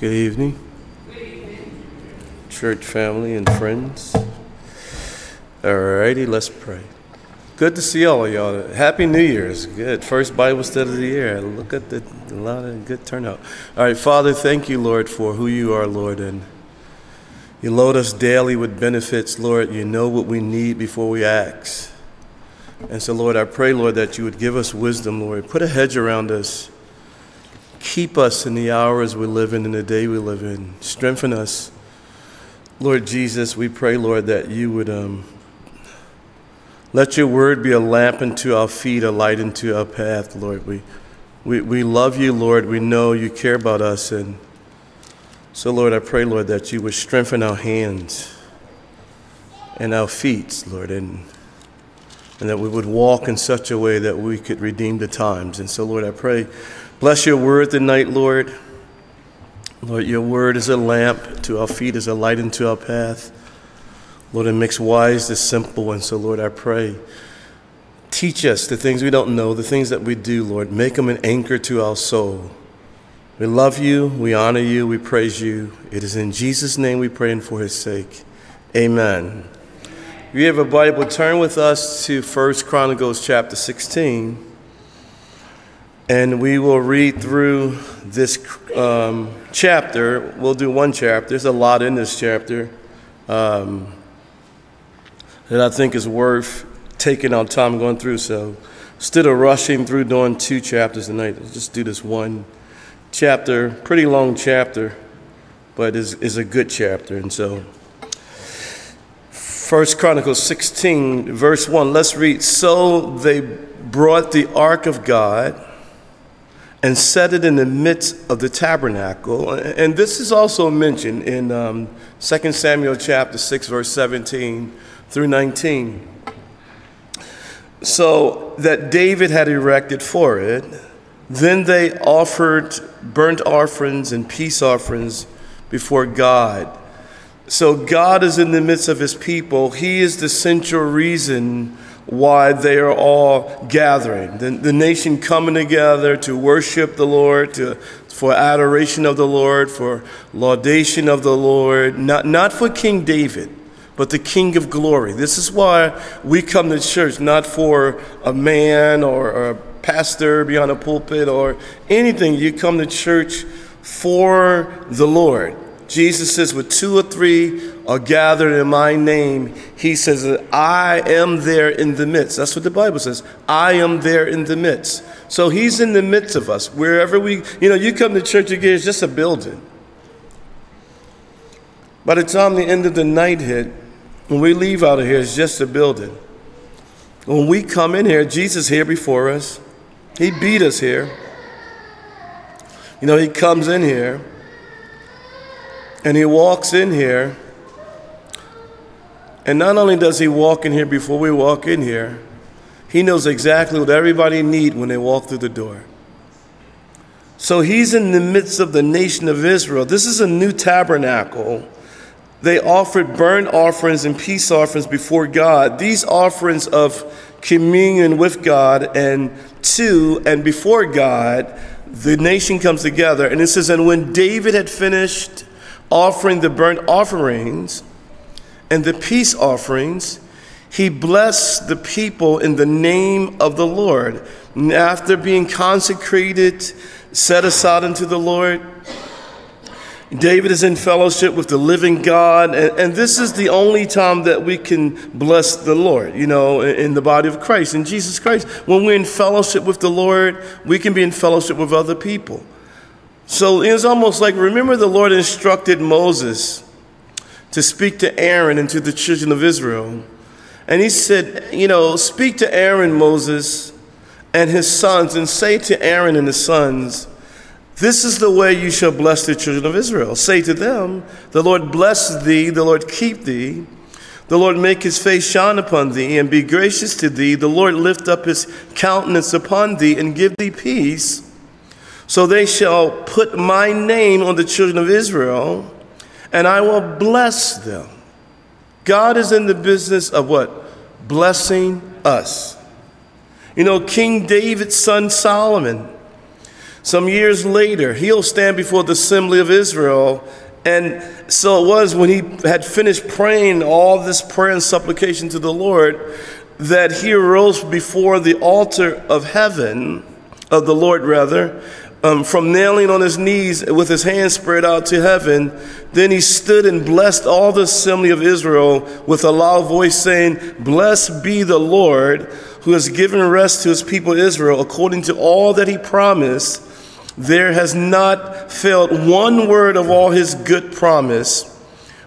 Good evening, church family and friends. Alrighty, let's pray. Good to see all of y'all. Happy New Year's. Good. First Bible study of the year. Look at the a lot of good turnout. All right, Father, thank you, Lord, for who you are, Lord, and you load us daily with benefits, Lord. You know what we need before we ask. And so, Lord, I pray, Lord, that you would give us wisdom, Lord. Put a hedge around us. Keep us in the hours we live in and the day we live in. Strengthen us. Lord Jesus, we pray, Lord, that you would um, let your word be a lamp unto our feet, a light into our path, Lord. We, we, we love you, Lord. We know you care about us. And so, Lord, I pray, Lord, that you would strengthen our hands and our feet, Lord, and and that we would walk in such a way that we could redeem the times. And so, Lord, I pray, bless your word tonight, Lord. Lord, your word is a lamp to our feet, is a light into our path. Lord, it makes wise the simple. And so, Lord, I pray, teach us the things we don't know, the things that we do, Lord. Make them an anchor to our soul. We love you, we honor you, we praise you. It is in Jesus' name we pray and for his sake. Amen. If you have a Bible, turn with us to 1 Chronicles chapter 16. And we will read through this um, chapter. We'll do one chapter. There's a lot in this chapter um, that I think is worth taking our time going through. So instead of rushing through doing two chapters tonight, let's just do this one chapter. Pretty long chapter, but is is a good chapter. And so First Chronicles 16, verse 1. Let's read. So they brought the ark of God and set it in the midst of the tabernacle. And this is also mentioned in um, 2 Samuel chapter 6, verse 17 through 19. So that David had erected for it. Then they offered burnt offerings and peace offerings before God. So God is in the midst of his people. He is the central reason why they are all gathering. The, the nation coming together to worship the Lord, to, for adoration of the Lord, for laudation of the Lord, not, not for King David, but the King of glory. This is why we come to church, not for a man or, a pastor behind a pulpit or anything. You come to church for the Lord. Jesus says, with two or three are gathered in my name, he says, I am there in the midst. That's what the Bible says. I am there in the midst. So he's in the midst of us. Wherever we, you know, you come to church again, it's just a building. By the time the end of the night hit, when we leave out of here, it's just a building. When we come in here, Jesus here before us. He beat us here. You know, he comes in here and he walks in here. And not only does he walk in here before we walk in here, he knows exactly what everybody need when they walk through the door. So he's in the midst of the nation of Israel. This is a new tabernacle. They offered burnt offerings and peace offerings before God. These offerings of communion with God and to and before God, the nation comes together. And it says, And when David had finished offering the burnt offerings and the peace offerings, he blessed the people in the name of the Lord. And after being consecrated, set aside unto the Lord, David is in fellowship with the living God, and, and, this is the only time that we can bless the Lord, you know, in, in the body of Christ, in Jesus Christ. When we're in fellowship with the Lord, we can be in fellowship with other people. So it's almost like remember the Lord instructed Moses to speak to Aaron and to the children of Israel. And he said, You know, speak to Aaron, Moses, and his sons, and say to Aaron and his sons, This is the way you shall bless the children of Israel. Say to them, The Lord bless thee, the Lord keep thee. The Lord make his face shine upon thee and be gracious to thee. The Lord lift up his countenance upon thee and give thee peace. So they shall put my name on the children of Israel, and I will bless them. God is in the business of what? Blessing us. You know, King David's son Solomon, Some years later, he'll stand before the assembly of Israel. And so it was when he had finished praying all this prayer and supplication to the Lord that he arose before the altar of heaven, of the Lord rather, um, from nailing on his knees with his hands spread out to heaven. Then he stood and blessed all the assembly of Israel with a loud voice, saying, Blessed be the Lord who has given rest to his people Israel according to all that he promised. There has not failed one word of all his good promise,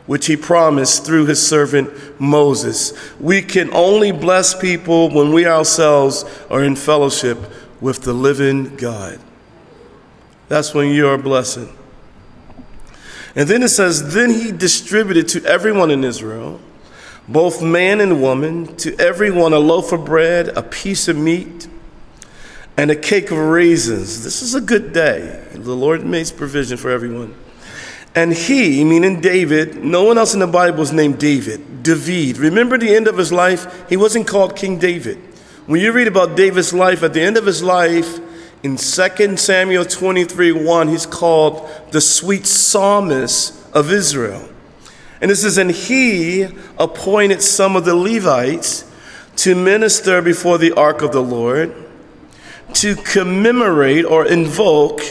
which he promised through his servant Moses. We can only bless people when we ourselves are in fellowship with the living God. That's when you are blessed. And then it says, Then he distributed to everyone in Israel, both man and woman, to everyone a loaf of bread, a piece of meat, and a cake of raisins. This is a good day. The Lord makes provision for everyone. And he, meaning David, no one else in the Bible is named David, David. Remember the end of his life? He wasn't called King David. When you read about David's life, at the end of his life, in 2 Samuel 23 1, he's called the sweet psalmist of Israel. And this says, And he appointed some of the Levites to minister before the ark of the Lord, to commemorate or invoke,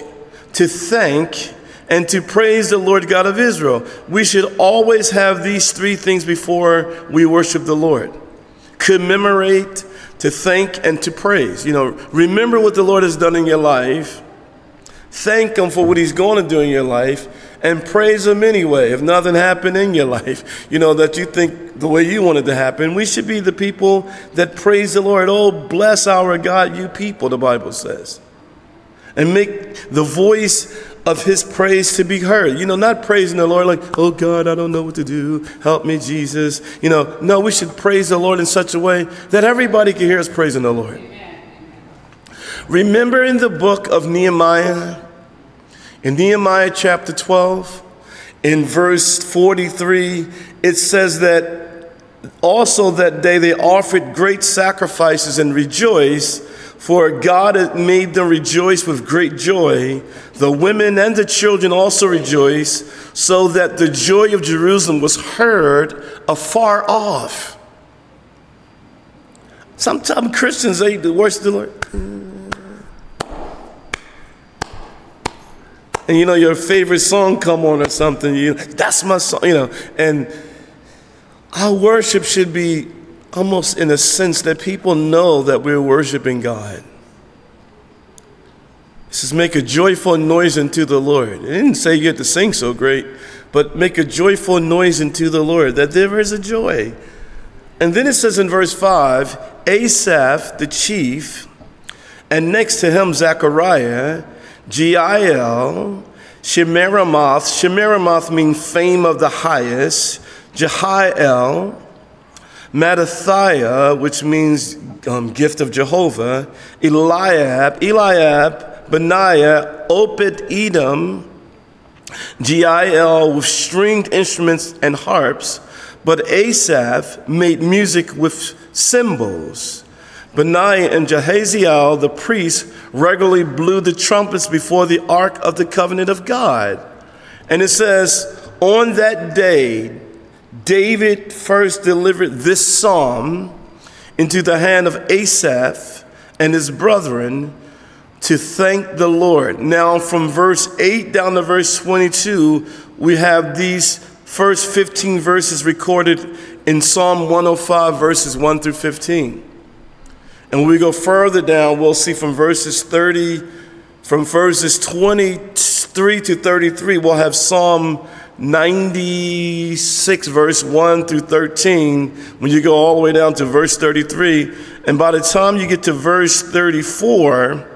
to thank, and to praise the Lord God of Israel. We should always have these three things before we worship the Lord commemorate, to thank and to praise. You know, remember what the Lord has done in your life, thank Him for what He's going to do in your life, and praise Him anyway. If nothing happened in your life, you know, that you think the way you wanted to happen, we should be the people that praise the Lord. Oh, bless our God, you people, the Bible says. And make the voice of his praise to be heard. You know, not praising the Lord like, oh God, I don't know what to do. Help me, Jesus. You know, no, we should praise the Lord in such a way that everybody can hear us praising the Lord. Remember in the book of Nehemiah, in Nehemiah chapter 12, in verse 43, it says that also that day they offered great sacrifices and rejoiced for God made them rejoice with great joy. The women and the children also rejoiced, so that the joy of Jerusalem was heard afar off. Sometimes Christians, they the worship the Lord. And you know, your favorite song come on or something, you that's my song, you know. And our worship should be almost in a sense that people know that we're worshiping God. It says, make a joyful noise unto the Lord. It didn't say you had to sing so great, but make a joyful noise unto the Lord, that there is a joy. And then it says in verse 5 Asaph, the chief, and next to him Zechariah, Jeiel, Shemiramoth. Shemiramoth means fame of the highest. Jehiel, Mattithiah, which means um, gift of Jehovah, Eliab, Eliab, Benaiah, Obed Edom, Jeiel with stringed instruments and harps, but Asaph made music with cymbals. Benaiah and Jahaziel, the priests, regularly blew the trumpets before the ark of the covenant of God. And it says, On that day, David first delivered this psalm into the hand of Asaph and his brethren to thank the Lord. Now, from verse 8 down to verse 22, we have these first 15 verses recorded in Psalm 105, verses 1 through 15. And when we go further down, we'll see from verses 30, from verses 23 to 33, we'll have Psalm 96, verse 1 through 13, when you go all the way down to verse 33. And by the time you get to verse 34,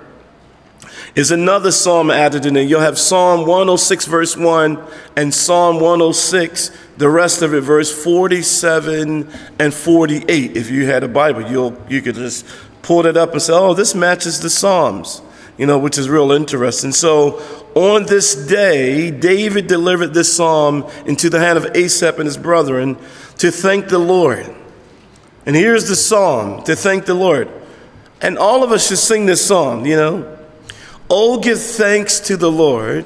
is another psalm added in there. You'll have Psalm 106, verse 1, and Psalm 106, the rest of it, verse 47 and 48. If you had a Bible, you'll, you could just pull it up and say, oh, this matches the Psalms, you know, which is real interesting. So on this day, David delivered this psalm into the hand of Asaph and his brethren to thank the Lord. And here's the psalm to thank the Lord. And all of us should sing this song, you know. Oh, give thanks to the Lord.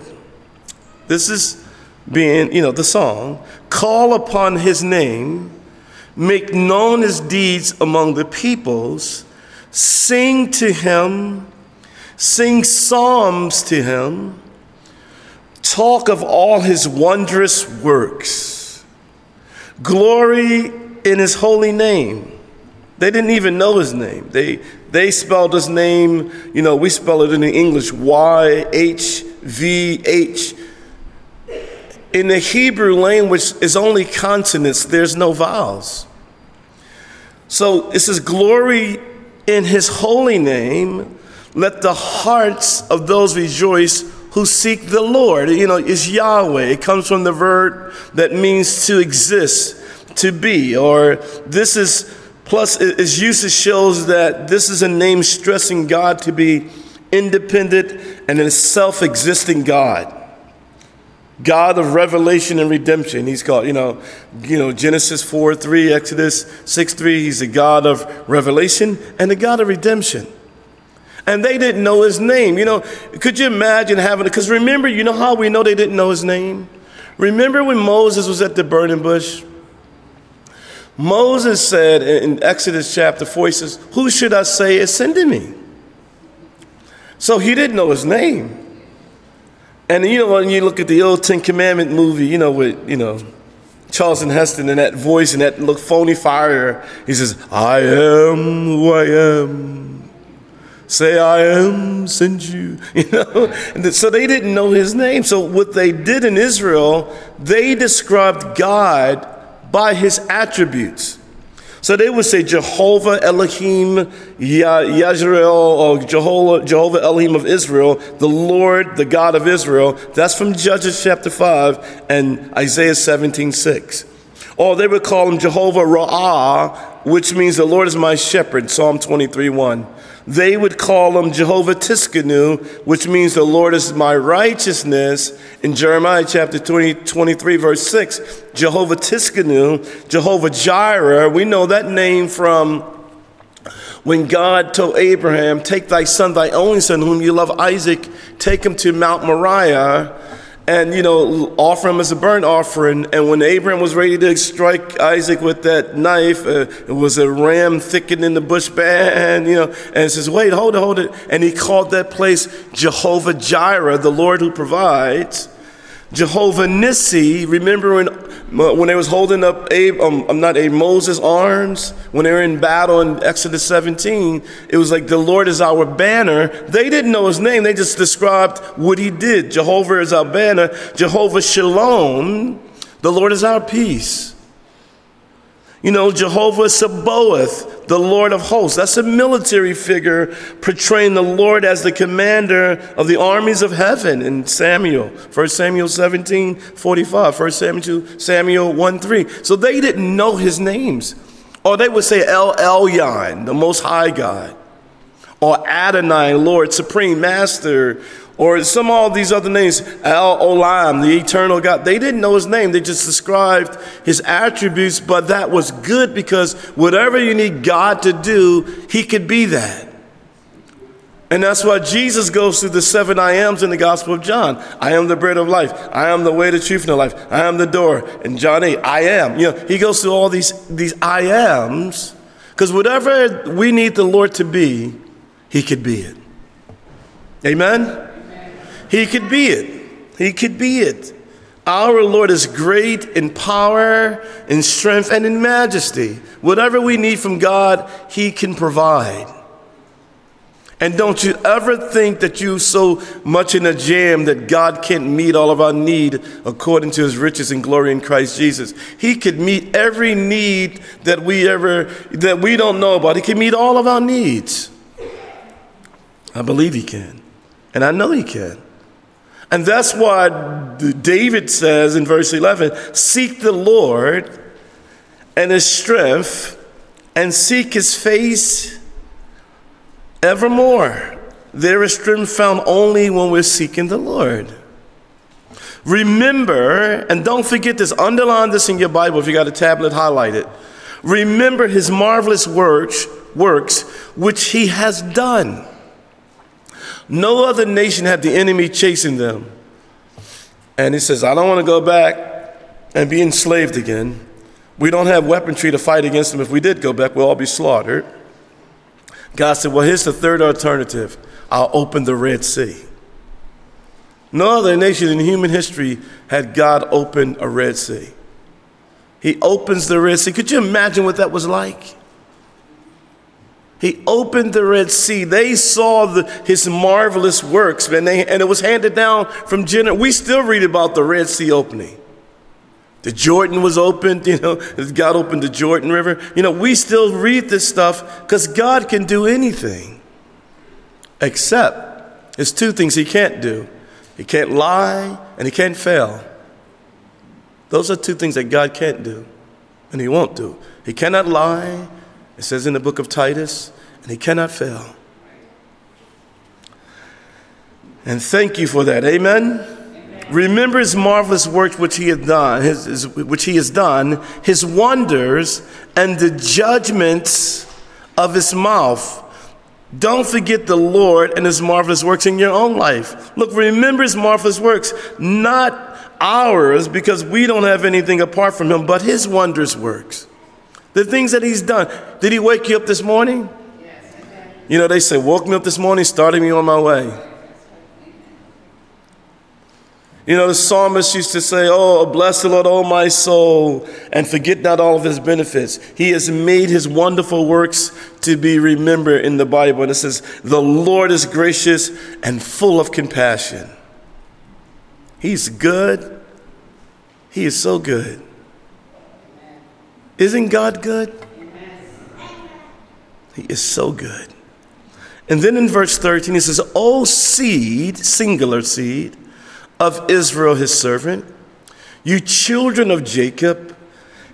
This is being, you know, the song. Call upon his name, make known his deeds among the peoples, sing to him, sing psalms to him, talk of all his wondrous works, glory in his holy name. They didn't even know his name. They, they spelled his name, you know, we spell it in the English Y H V H. In the Hebrew language, it's only consonants, there's no vowels. So it says, Glory in his holy name. Let the hearts of those rejoice who seek the Lord. You know, it's Yahweh. It comes from the verb that means to exist, to be, or this is, plus its usage shows that this is a name stressing God to be independent and a self existing God. God of revelation and redemption. He's called, you know, you know, Genesis 4 3, Exodus 6 3. He's the God of revelation and the God of redemption. And they didn't know his name. You know, could you imagine having it? Because remember, you know how we know they didn't know his name? Remember when Moses was at the burning bush? Moses said in Exodus chapter 4, he says, Who should I say is sending me? So he didn't know his name. And you know, when you look at the old Ten Commandment movie, you know, with, you know, Charlton Heston and that voice and that look phony fire, he says, I am who I am. Say I am send you. You know? So they didn't know his name. So what they did in Israel, they described God by his attributes. So they would say Jehovah Elohim Yisrael or Jehovah, Jehovah Elohim of Israel, the Lord, the God of Israel. That's from Judges chapter 5 and Isaiah 17 6. Or they would call him Jehovah Ra'ah, which means the Lord is my shepherd, Psalm 23 1 they would call him Jehovah Tsidkenu, which means the Lord is my righteousness. In Jeremiah chapter 20, 23, verse 6, Jehovah Tsidkenu, Jehovah Jireh, we know that name from when God told Abraham, Take thy son, thy only son, whom you love, Isaac, take him to Mount Moriah and you know offer him as a burnt offering. And when abraham was ready to strike isaac with that knife uh, it was a ram thickened in the bush band you know. And it says wait hold it hold it. And he called that place jehovah jireh the lord who provides Jehovah Nissi, remember when, when they was holding up Abe, um, I'm not Abe, Moses' arms, when they were in battle in Exodus 17, it was like the Lord is our banner. They didn't know his name, they just described what he did. Jehovah is our banner. Jehovah Shalom, the Lord is our peace. You know, Jehovah Sabaoth, the Lord of hosts. That's a military figure portraying the Lord as the commander of the armies of heaven in Samuel. 1 Samuel 17, 45. 1 Samuel, Samuel 1, 3. So they didn't know his names. Or they would say El Elyon, the Most High God. Or Adonai, Lord, Supreme Master, or some all these other names, El Olam, the eternal God. They didn't know his name, they just described his attributes, but that was good because whatever you need God to do, he could be that. And that's why Jesus goes through the seven I ams in the Gospel of John. I am the bread of life. I am the way, the truth, and the life. I am the door. And John 8, I am. You know, he goes through all these, these I ams because whatever we need the Lord to be, he could be it. Amen? He could be it. He could be it. Our Lord is great in power, in strength, and in majesty. Whatever we need from God, He can provide. And don't you ever think that you're so much in a jam that God can't meet all of our need according to his riches and glory in Christ Jesus. He could meet every need that we ever that we don't know about. He can meet all of our needs. I believe he can. And I know he can. And that's why David says in verse 11 Seek the Lord and his strength, and seek his face evermore. There is strength found only when we're seeking the Lord. Remember, and don't forget this, underline this in your Bible if you got a tablet, highlight it. Remember his marvelous works, works which he has done No other nation had the enemy chasing them. And he says, I don't want to go back and be enslaved again. We don't have weaponry to fight against them. If we did go back, we'll all be slaughtered. God said, Well, here's the third alternative I'll open the Red Sea. No other nation in human history had God open a Red Sea. He opens the Red Sea. Could you imagine what that was like? He opened the Red Sea. They saw the, his marvelous works, man, they, and it was handed down from generation. We still read about the Red Sea opening. The Jordan was opened, you know, God opened the Jordan River. You know, we still read this stuff because God can do anything. Except, there's two things He can't do He can't lie and He can't fail. Those are two things that God can't do and He won't do. He cannot lie, it says in the book of Titus, and He cannot fail. And thank you for that. Amen. Remember his marvelous works which he had done, his, his, which he has done, his wonders, and the judgments of his mouth. Don't forget the Lord and his marvelous works in your own life. Look, remember his marvelous works, not ours, because we don't have anything apart from him, but his wondrous works. The things that he's done. Did he wake you up this morning? Yes, you know, they say, woke me up this morning, started me on my way. You know, the psalmist used to say, Oh, bless the Lord, oh my soul, and forget not all of his benefits. He has made his wonderful works to be remembered in the Bible. And it says, The Lord is gracious and full of compassion. He's good. He is so good. Isn't God good? He is so good. And then in verse 13, he says, O seed, singular seed, of Israel, his servant, you children of Jacob,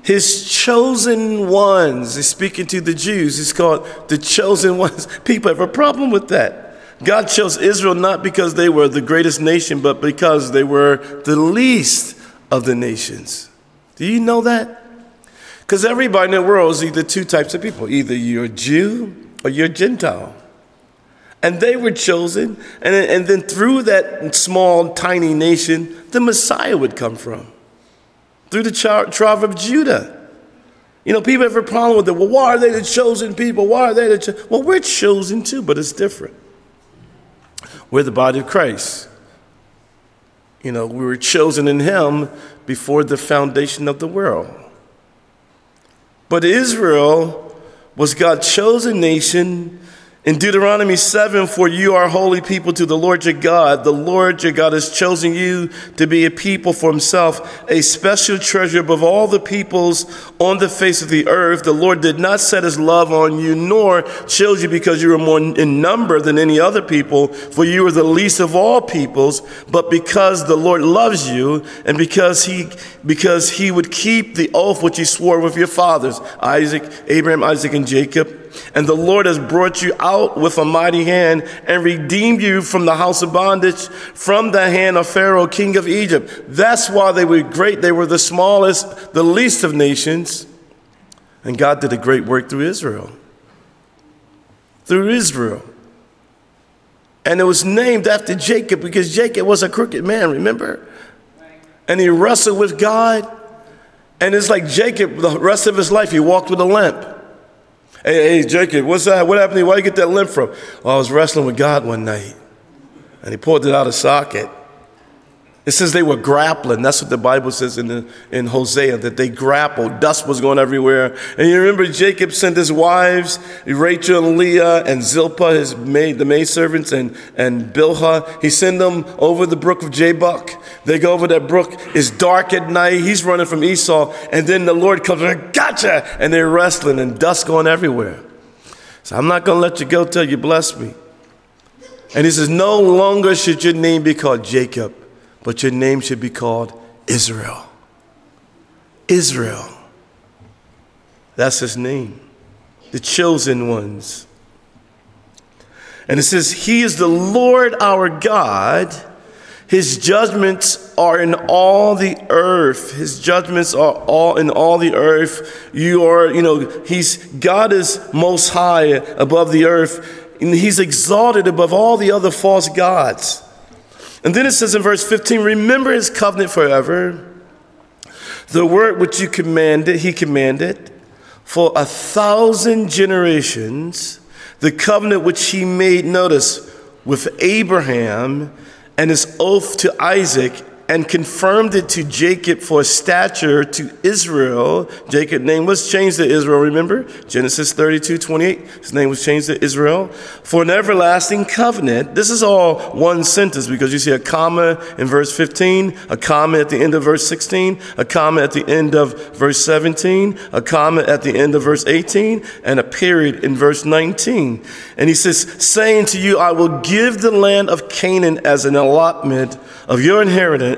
his chosen ones. He's speaking to the Jews. He's called the chosen ones. People have a problem with that. God chose Israel not because they were the greatest nation, but because they were the least of the nations. Do you know that? Because everybody in the world is either two types of people either you're Jew or you're Gentile. And they were chosen. And, and then through that small, tiny nation, the Messiah would come from. Through the tribe of Judah. You know, people have a problem with it. Well, why are they the chosen people? Why are they the chosen? Well, we're chosen too, but it's different. We're the body of Christ. You know, we were chosen in Him before the foundation of the world. But Israel was God's chosen nation in Deuteronomy 7, for you are holy people to the Lord your God. The Lord your God has chosen you to be a people for himself, a special treasure above all the peoples on the face of the earth. The Lord did not set his love on you, nor chose you because you were more in number than any other people, for you were the least of all peoples, but because the Lord loves you, and because he, because he would keep the oath which he swore with your fathers, Isaac, Abraham, Isaac, and Jacob. And the Lord has brought you out with a mighty hand and redeemed you from the house of bondage, from the hand of Pharaoh, king of Egypt. That's why they were great. They were the smallest, the least of nations. And God did a great work through Israel. Through Israel. And it was named after Jacob because Jacob was a crooked man, remember? And he wrestled with God. And it's like Jacob, the rest of his life, he walked with a limp. Hey, hey, Jacob, what's that? What happened to you? You get that limp from? Well, I was wrestling with God one night, and he pulled it out of socket. It says they were grappling. That's what the Bible says in, the, in Hosea, that they grappled. Dust was going everywhere. And you remember Jacob sent his wives, Rachel and Leah and Zilpah, his maid, the maidservants, and, and Bilhah. He sent them over the brook of Jabbok. They go over that brook. It's dark at night. He's running from Esau. And then the Lord comes and gotcha! And they're wrestling and dust going everywhere. So I'm not going to let you go till you bless me. And he says, No longer should your name be called Jacob but your name should be called Israel. Israel. That's his name. The chosen ones. And it says, He is the Lord our God. His judgments are in all the earth. His judgments are all in all the earth. You are, you know, He's God is most high above the earth and he's exalted above all the other false gods. And then it says in verse 15, remember his covenant forever, the word which you commanded, he commanded, for a thousand generations, the covenant which he made, notice, with Abraham and his oath to Isaac and confirmed it to Jacob for stature to Israel. Jacob's name was changed to Israel, remember? Genesis 32 28. His name was changed to Israel for an everlasting covenant. This is all one sentence because you see a comma in verse 15, a comma at the end of verse 16, a comma at the end of verse 17, a comma at the end of verse 18, and a period in verse 19. And he says, saying to you, I will give the land of Canaan as an allotment of your inheritance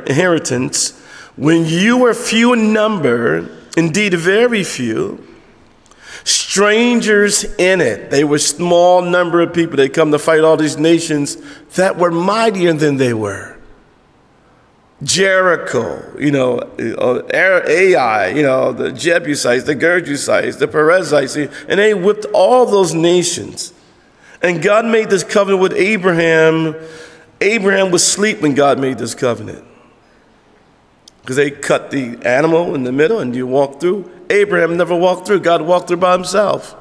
when you were few in number, indeed very few, strangers in it. They were small number of people. They come to fight all these nations that were mightier than they were. Jericho, you know, uh, Ai, you know, the Jebusites, the Gergesites, the Perizzites, and they whipped all those nations. And God made this covenant with Abraham Abraham was asleep when God made this covenant. Because they cut the animal in the middle and you walk through. Abraham never walked through. God walked through by himself.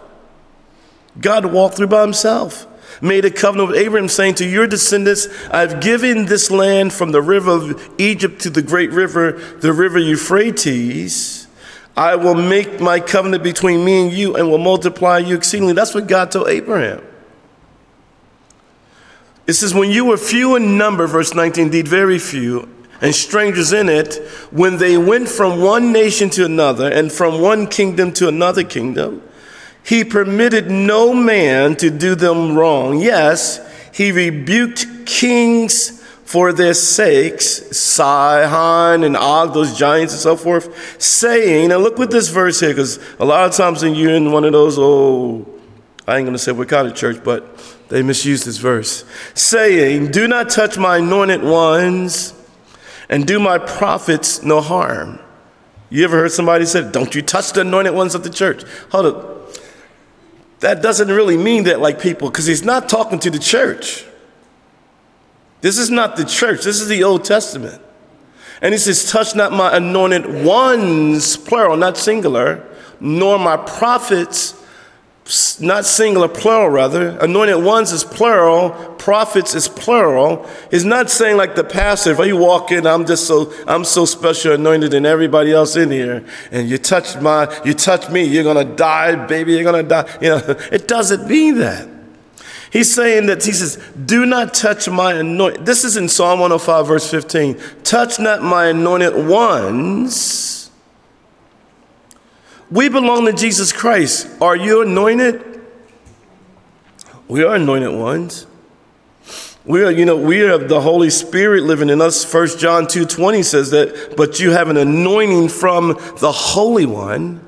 God walked through by himself. Made a covenant with Abraham, saying, To your descendants, I've given this land from the river of Egypt to the great river, the river Euphrates. I will make my covenant between me and you and will multiply you exceedingly. That's what God told Abraham. It says, When you were few in number, verse 19, indeed very few, and strangers in it, when they went from one nation to another and from one kingdom to another kingdom, he permitted no man to do them wrong. Yes, he rebuked kings for their sakes, Sihon and Og, those giants and so forth, saying, and look with this verse here, because a lot of times when you're in one of those, oh, I ain't going to say what kind of church, but they misuse this verse, saying, Do not touch my anointed ones and do my prophets no harm. You ever heard somebody say, Don't you touch the anointed ones of the church? Hold up. That doesn't really mean that like people, because he's not talking to the church. This is not the church, this is the Old Testament. And he says, Touch not my anointed ones, plural, not singular, nor my prophets not singular, plural rather. Anointed ones is plural, prophets is plural. Is not saying like the pastor, if you walk in, I'm just so I'm so special anointed than everybody else in here. And you touch my you touch me, you're gonna die, baby, you're gonna die. You know, it doesn't mean that. He's saying that he says, Do not touch my anointed. This is in Psalm 105, verse 15. Touch not my anointed ones we belong to Jesus Christ. Are you anointed? We are anointed ones. We are, you know, we have the Holy Spirit living in us. First John 2:20 says that, but you have an anointing from the Holy One.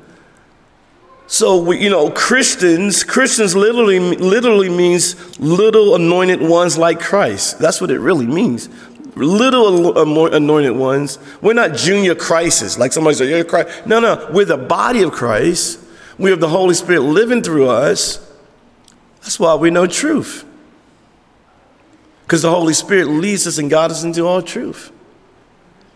So we, you know, Christians, Christians literally literally means little anointed ones like Christ. That's what it really means little uh, anointed ones. We're not junior Christs, like somebody said, you're Christ. No, no, we're the body of Christ. We have the Holy Spirit living through us. That's why we know truth. Because the Holy Spirit leads us and guides us into all truth.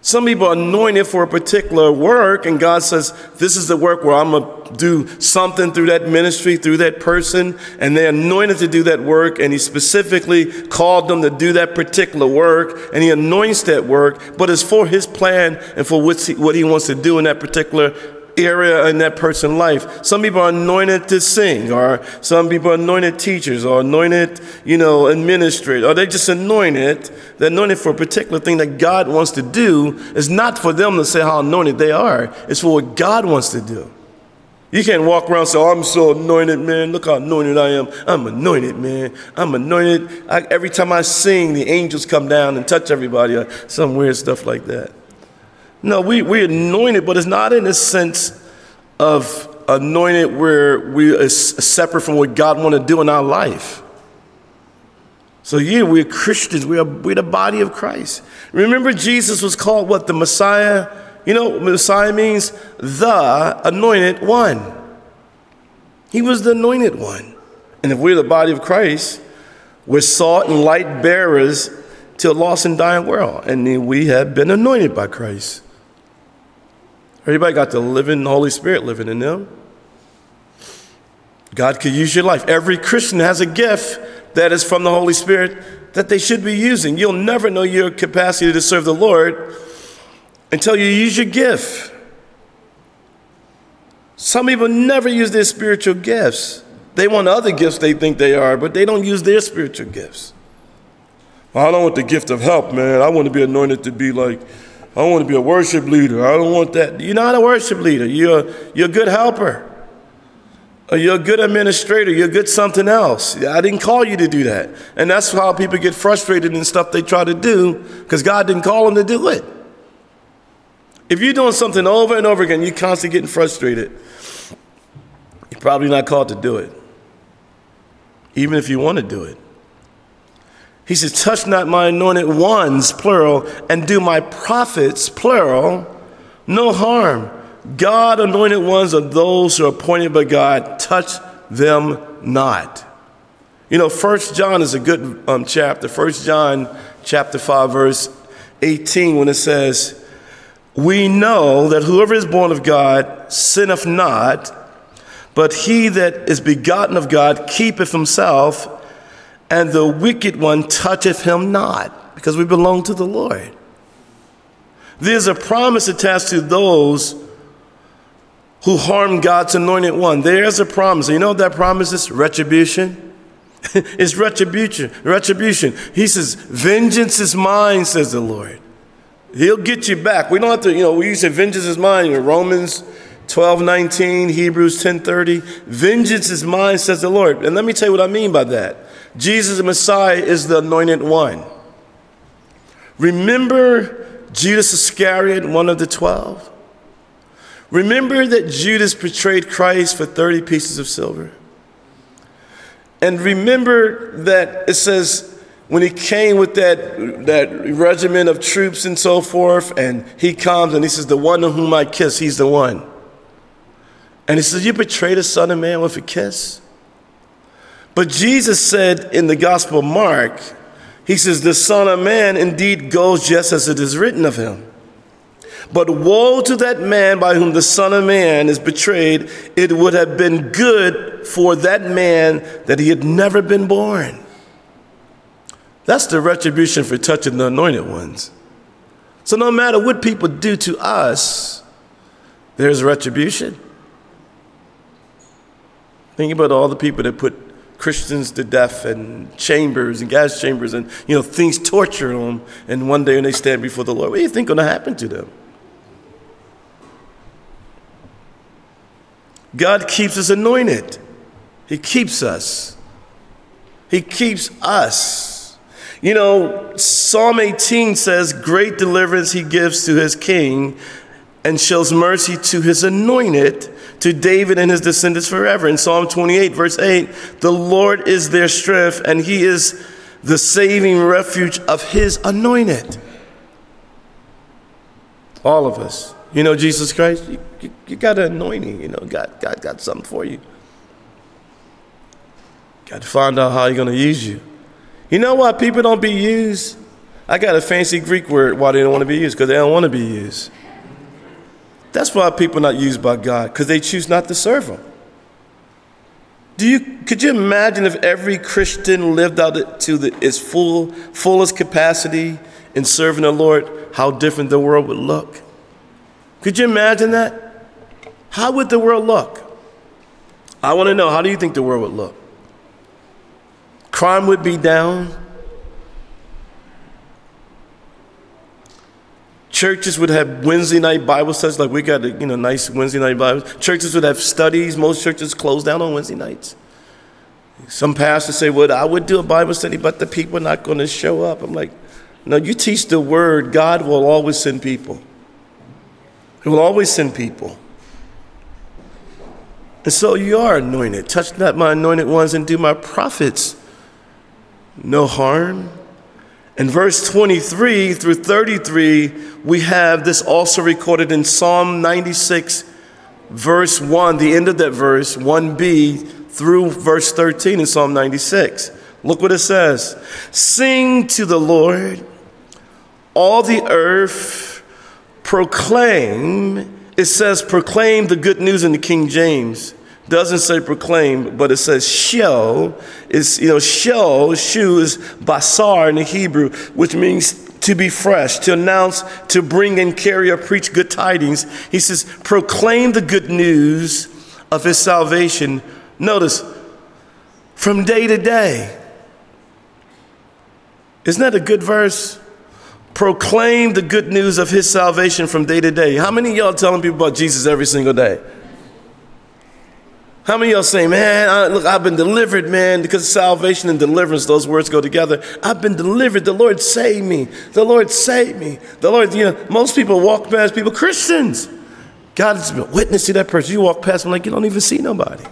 Some people are anointed for a particular work, and God says, This is the work where I'm going to do something through that ministry, through that person, and they're anointed to do that work, and He specifically called them to do that particular work, and He anoints that work, but it's for His plan and for what He, what he wants to do in that particular area in that person's life. Some people are anointed to sing, or some people are anointed teachers, or anointed, you know, administrators, or they're just anointed. They're anointed for a particular thing that God wants to do. It's not for them to say how anointed they are, it's for what God wants to do. You can't walk around and say, oh, I'm so anointed, man. Look how anointed I am. I'm anointed, man. I'm anointed. I, every time I sing, the angels come down and touch everybody, or some weird stuff like that. No, we, we're anointed, but it's not in the sense of anointed where we are separate from what God want to do in our life. So yeah, we're Christians. We are we're the body of Christ. Remember, Jesus was called what? The Messiah. You know, Messiah means the anointed one. He was the anointed one. And if we're the body of Christ, we're salt and light bearers to a lost and dying world. And we have been anointed by Christ. Everybody got the living Holy Spirit living in them. God could use your life. Every Christian has a gift that is from the Holy Spirit that they should be using. You'll never know your capacity to serve the Lord until you use your gift. Some people never use their spiritual gifts. They want other gifts they think they are, but they don't use their spiritual gifts. Well, I don't want the gift of help, man. I want to be anointed to be like, I want to be a worship leader. I don't want that. You're not a worship leader. You're, you're a good helper. Or you're a good administrator. You're good something else. I didn't call you to do that. And that's how people get frustrated in stuff they try to do because God didn't call them to do it. If you're doing something over and over again, you're constantly getting frustrated. You're probably not called to do it, even if you want to do it. He says, Touch not my anointed ones, plural, and do my prophets, plural, no harm. God anointed ones are those who are appointed by God. Touch them not. You know, First John is a good um, chapter. First John chapter 5, verse 18, when it says, We know that whoever is born of God sinneth not, but he that is begotten of God keepeth himself, and the wicked one toucheth him not, because we belong to the Lord. There's a promise attached to those who harm God's anointed one. There's a promise. You know what that promise is? Retribution. it's retribution. Retribution. He says, Vengeance is mine, says the Lord. He'll get you back. We don't have to, you know, we use vengeance is mine in Romans 12, 19, Hebrews 10, 30. Vengeance is mine, says the Lord. And let me tell you what I mean by that. Jesus, the Messiah, is the anointed one. Remember Judas Iscariot, one of the twelve? Remember that Judas betrayed Christ for 30 pieces of silver? And remember that it says, when he came with that, that regiment of troops and so forth, and he comes and he says, The one whom I kiss, he's the one. And he says, You betrayed the Son of Man with a kiss? But Jesus said in the Gospel of Mark, He says, The Son of Man indeed goes just as it is written of him. But woe to that man by whom the Son of Man is betrayed. It would have been good for that man that he had never been born. That's the retribution for touching the anointed ones. So, no matter what people do to us, there's retribution. Think about all the people that put Christians to death and chambers and gas chambers and you know things torture them and one day when they stand before the Lord, what do you think going to happen to them? God keeps us anointed. He keeps us. He keeps us. You know, Psalm 18 says, Great deliverance he gives to his king and shows mercy to his anointed, to David and his descendants forever. In Psalm 28, verse 8, the Lord is their strength, and he is the saving refuge of his anointed. All of us. You know, Jesus Christ, you, you, you got an anointing. You know, God, God got something for you. Got to find out how He's going to use you. You know why people don't be used? I got a fancy Greek word why they don't want to be used because they don't want to be used. That's why people are not used by God because they choose not to serve Him. Do you could you imagine if every Christian lived out to the, its full fullest capacity in serving the Lord, how different the world would look? Could you imagine that? How would the world look? I want to know, how do you think the world would look? Crime would be down. Churches would have Wednesday night Bible studies, like we got a you know nice Wednesday night Bible. Churches would have studies. Most churches close down on Wednesday nights. Some pastors say, "Well, I would do a Bible study, but the people are not going to show up." I'm like, "No, you teach the word. God will always send people." He will always send people. And so you are anointed. Touch not my anointed ones and do my prophets no harm. In verse 23 through 33, we have this also recorded in Psalm 96, verse 1, the end of that verse, 1b through verse 13 in Psalm 96. Look what it says Sing to the Lord, all the earth, proclaim. It says proclaim the good news in the King James. Doesn't say proclaim, but it says show. Is you know, show, shoe is basar in the Hebrew, which means to be fresh, to announce, to bring and carry or preach good tidings. He says, proclaim the good news of his salvation. Notice, from day to day. Isn't that a good verse? Proclaim the good news of his salvation from day to day. How many y'all telling people about Jesus every single day? How many y'all say, man, I, look, I've been delivered, man, because salvation and deliverance, those words go together. I've been delivered. The Lord saved me. The Lord saved me. The Lord, you know, most people walk past people, Christians. God has been witness to that person. You walk past them like you don't even see nobody.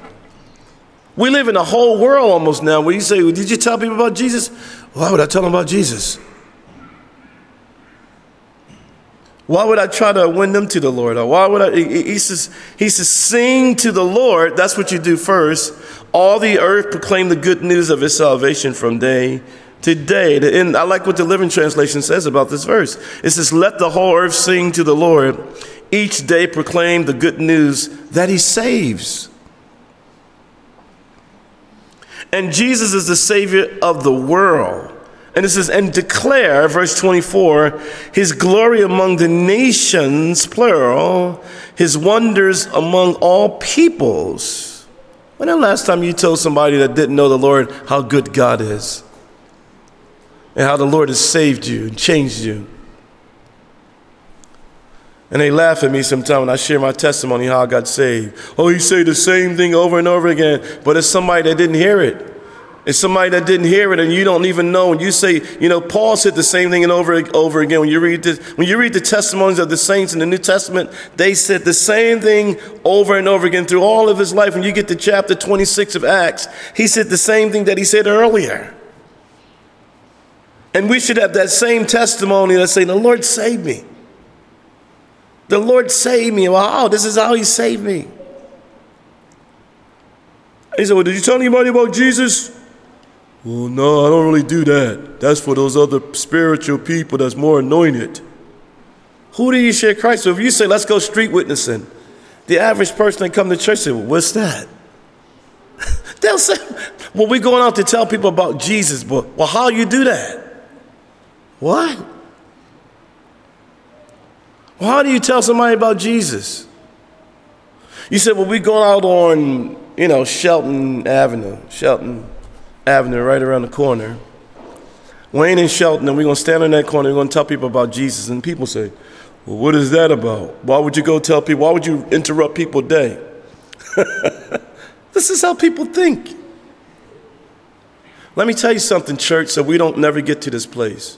We live in a whole world almost now where you say, well, Did you tell people about Jesus? Why would I tell them about Jesus? Why would I try to win them to the Lord? Or why would I? He says, he says, sing to the Lord. That's what you do first. All the earth proclaim the good news of his salvation from day to day. And I like what the Living Translation says about this verse. It says, let the whole earth sing to the Lord. Each day proclaim the good news that he saves. And Jesus is the Savior of the world. And it says, and declare, verse 24, his glory among the nations, plural, his wonders among all peoples. When the last time you told somebody that didn't know the Lord how good God is? And how the Lord has saved you and changed you? And they laugh at me sometimes when I share my testimony how I got saved. Oh, you say the same thing over and over again, but it's somebody that didn't hear it. It's somebody that didn't hear it and you don't even know. And you say, you know, Paul said the same thing and over and over again. When you read this, when you read the testimonies of the saints in the New Testament, they said the same thing over and over again through all of his life. When you get to chapter 26 of Acts, he said the same thing that he said earlier. And we should have that same testimony that say, the Lord saved me. The Lord saved me. Wow, this is how he saved me. He said, Well, did you tell anybody about Jesus? Well, no, I don't really do that. That's for those other spiritual people that's more anointed. Who do you share Christ with? If you say, let's go street witnessing, the average person that come to church say, well, what's that? They'll say, well, we're going out to tell people about Jesus, but well, how you do that? What? Well, how do you tell somebody about Jesus? You said, well, we going out on, you know, Shelton Avenue, Shelton Avenue right around the corner. Wayne and Shelton, and we're going to stand on that corner. We're going to tell people about Jesus. And people say, Well, what is that about? Why would you go tell people? Why would you interrupt people's day? this is how people think. Let me tell you something, church, so we don't never get to this place.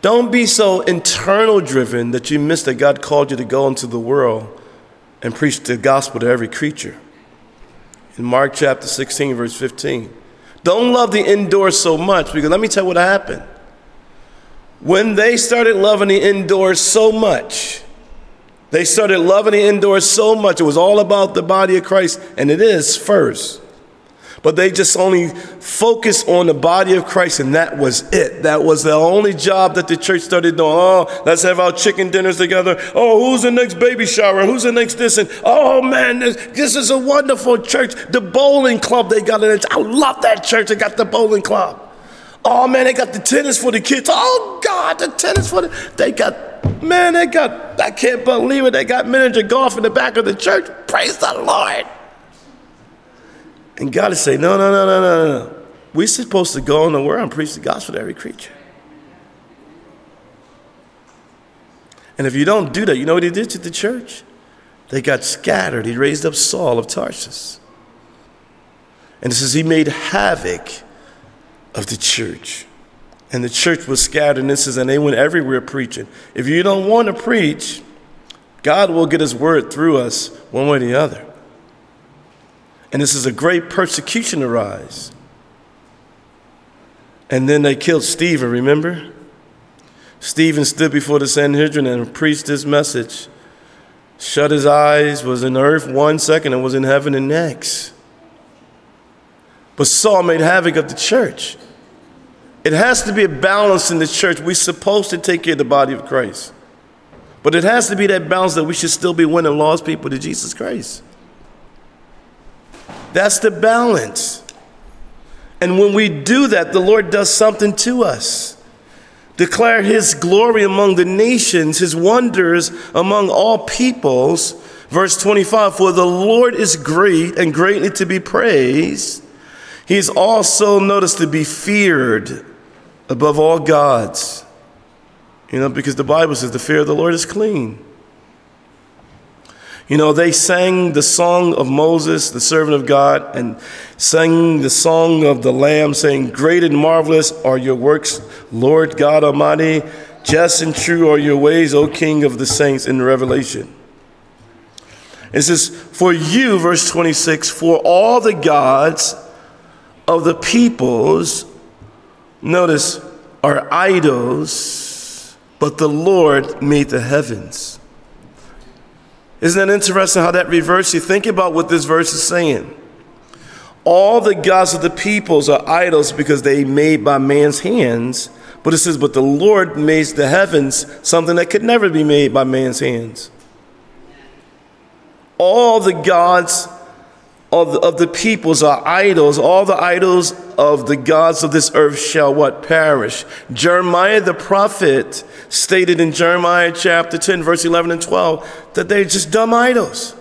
Don't be so internal driven that you miss that God called you to go into the world and preach the gospel to every creature. In Mark chapter 16, verse 15. Don't love the indoors so much because let me tell you what happened. When they started loving the indoors so much, they started loving the indoors so much, it was all about the body of Christ, and it is first but they just only focused on the body of Christ, and that was it. That was the only job that the church started doing. Oh, let's have our chicken dinners together. Oh, who's the next baby shower? Who's the next this? And oh man, this, this is a wonderful church. The bowling club they got in it. I love that church. They got the bowling club. Oh man, they got the tennis for the kids. Oh God, the tennis for the they got man, they got I can't believe it. They got miniature golf in the back of the church. Praise the Lord. And God is saying, no, no, no, no, no, no. We're supposed to go in the world and preach the gospel to every creature. And if you don't do that, you know what he did to the church? They got scattered. He raised up Saul of Tarsus. And it says he made havoc of the church. And the church was scattered. And this says, and they went everywhere preaching. If you don't want to preach, God will get his word through us one way or the other. And this is a great persecution arise. And then they killed Stephen, remember? Stephen stood before the Sanhedrin and preached this message. Shut his eyes, was in earth one second and was in heaven the next. But Saul made havoc of the church. It has to be a balance in the church. We're supposed to take care of the body of Christ. But it has to be that balance that we should still be winning lost people to Jesus Christ. That's the balance. And when we do that, the Lord does something to us. Declare his glory among the nations, his wonders among all peoples. Verse 25 For the Lord is great and greatly to be praised. He is also noticed to be feared above all gods. You know, because the Bible says the fear of the Lord is clean. You know, they sang the song of Moses, the servant of God, and sang the song of the Lamb, saying, Great and marvelous are your works, Lord God Almighty. Just and true are your ways, O King of the saints, in Revelation. It says, For you, verse 26, for all the gods of the peoples, notice, are idols, but the Lord made the heavens. Isn't that interesting how that reverses? You think about what this verse is saying. All the gods of the peoples are idols because they made by man's hands. But it says, but the Lord made the heavens something that could never be made by man's hands. All the gods of of the peoples are idols. All the idols of the gods of this earth shall what? Perish. Jeremiah the prophet stated in Jeremiah chapter 10, verse 11 and 12, that they're just dumb idols.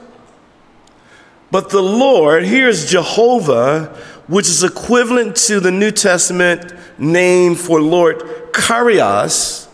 But the Lord, here's Jehovah, which is equivalent to the New Testament name for Lord, Kyrios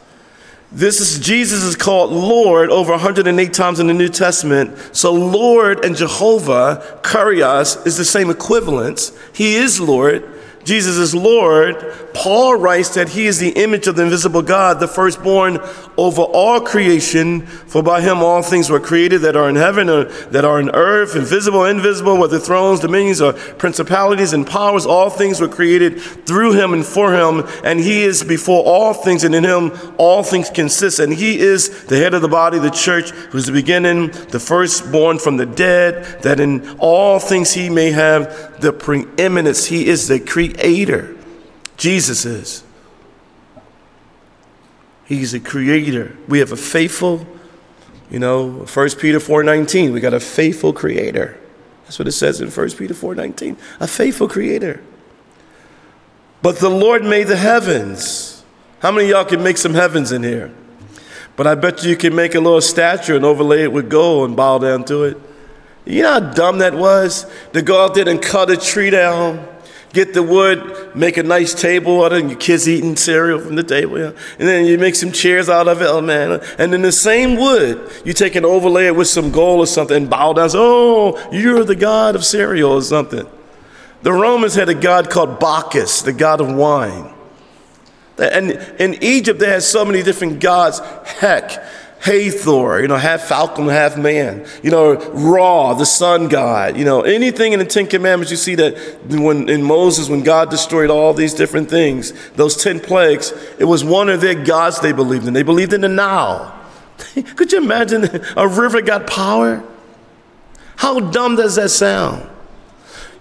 this is Jesus is called Lord over 108 times in the New Testament. So Lord and Jehovah, Kyrios, is the same equivalence. He is Lord. Jesus is Lord, Paul writes that he is the image of the invisible God, the firstborn over all creation. For by him all things were created that are in heaven or that are in earth, invisible, invisible, whether thrones, dominions, or principalities and powers. All things were created through him and for him. And he is before all things, and in him all things consist. And he is the head of the body, the church, who's the beginning, the firstborn from the dead, that in all things he may have the preeminence. He is the creator. Jesus is. He's a creator. We have a faithful, you know, 1 Peter 4:19. We got a faithful creator. That's what it says in 1 Peter 4:19. A faithful creator. But the Lord made the heavens. How many y'all can make some heavens in here? But I bet you can make a little statue and overlay it with gold and bow down to it. You know how dumb that was? To go out there and cut a tree down get the wood, make a nice table out of it, your kids eating cereal from the table. And then you make some chairs out of it, oh man. And then the same wood, you take and overlay it with some gold or something and bow down. Oh, you're the god of cereal or something. The Romans had a god called Bacchus, the god of wine. And in Egypt, they had so many different gods. Heck, Hathor, you know, half falcon, half man. You know, Ra, the sun god. You know, anything in the Ten Commandments you see that when in Moses, when God destroyed all these different things, those ten plagues, it was one of their gods they believed in. They believed in the Nile. Could you imagine a river got power? How dumb does that sound?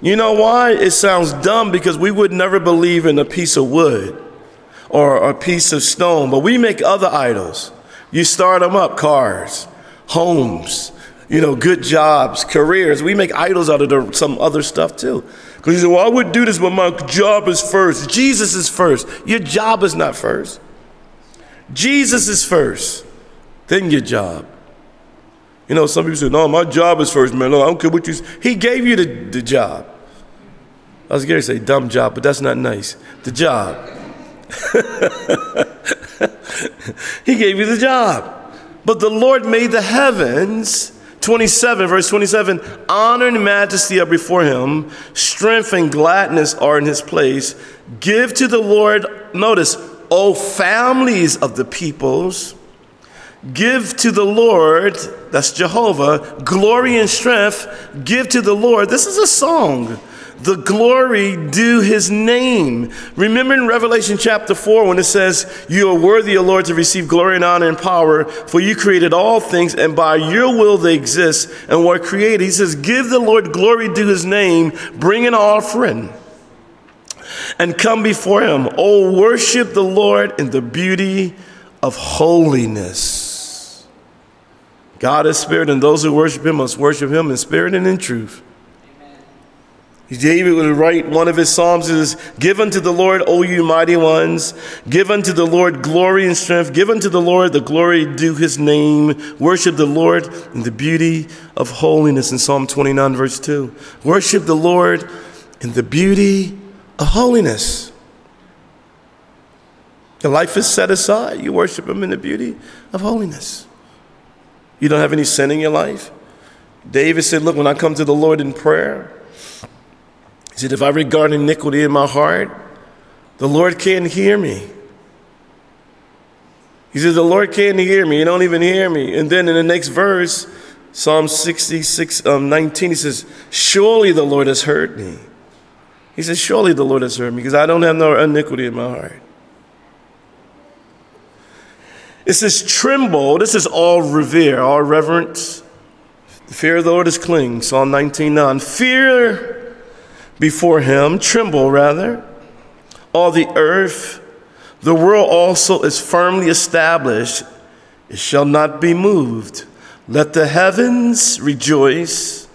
You know why? It sounds dumb because we would never believe in a piece of wood or a piece of stone, but we make other idols. You start them up cars, homes, you know, good jobs, careers. We make idols out of the, some other stuff too. Because you say, well, I would do this, but my job is first. Jesus is first. Your job is not first. Jesus is first, then your job. You know, some people say, no, my job is first, man. No, I don't care what you say. He gave you the, the job. I was going to say dumb job, but that's not nice. The job. He gave you the job. But the Lord made the heavens. 27, verse 27 honor and majesty are before him, strength and gladness are in his place. Give to the Lord, notice, O families of the peoples, give to the Lord, that's Jehovah, glory and strength. Give to the Lord. This is a song the glory due his name. Remember in Revelation chapter 4 when it says, You are worthy, O Lord, to receive glory and honor and power, for you created all things, and by your will they exist and were created. He says, Give the Lord glory due his name, bring an offering. and come before him. Oh, worship the Lord in the beauty of holiness. God is spirit, and those who worship him must worship him in spirit and in truth. David would write one of his psalms is give unto the Lord, O you mighty ones, give unto the Lord glory and strength, give unto the Lord the glory due his name, worship the Lord in the beauty of holiness in Psalm 29, verse 2. Worship the Lord in the beauty of holiness. The life is set aside. You worship him in the beauty of holiness. You don't have any sin in your life. David said, Look, when I come to the Lord in prayer, he said, If I regard iniquity in my heart, the Lord can't hear me. He says, The Lord can't hear me. You don't even hear me. And then in the next verse, Psalm 66, um, 19, he says, Surely the Lord has heard me. He says, Surely the Lord has heard me because I don't have no iniquity in my heart. It says, Tremble. This is all revere, all reverence. The fear of the Lord is cling. Psalm 19, 9. Fear before him, tremble rather. All the earth, the world also is firmly established, it shall not be moved. Let the heavens rejoice,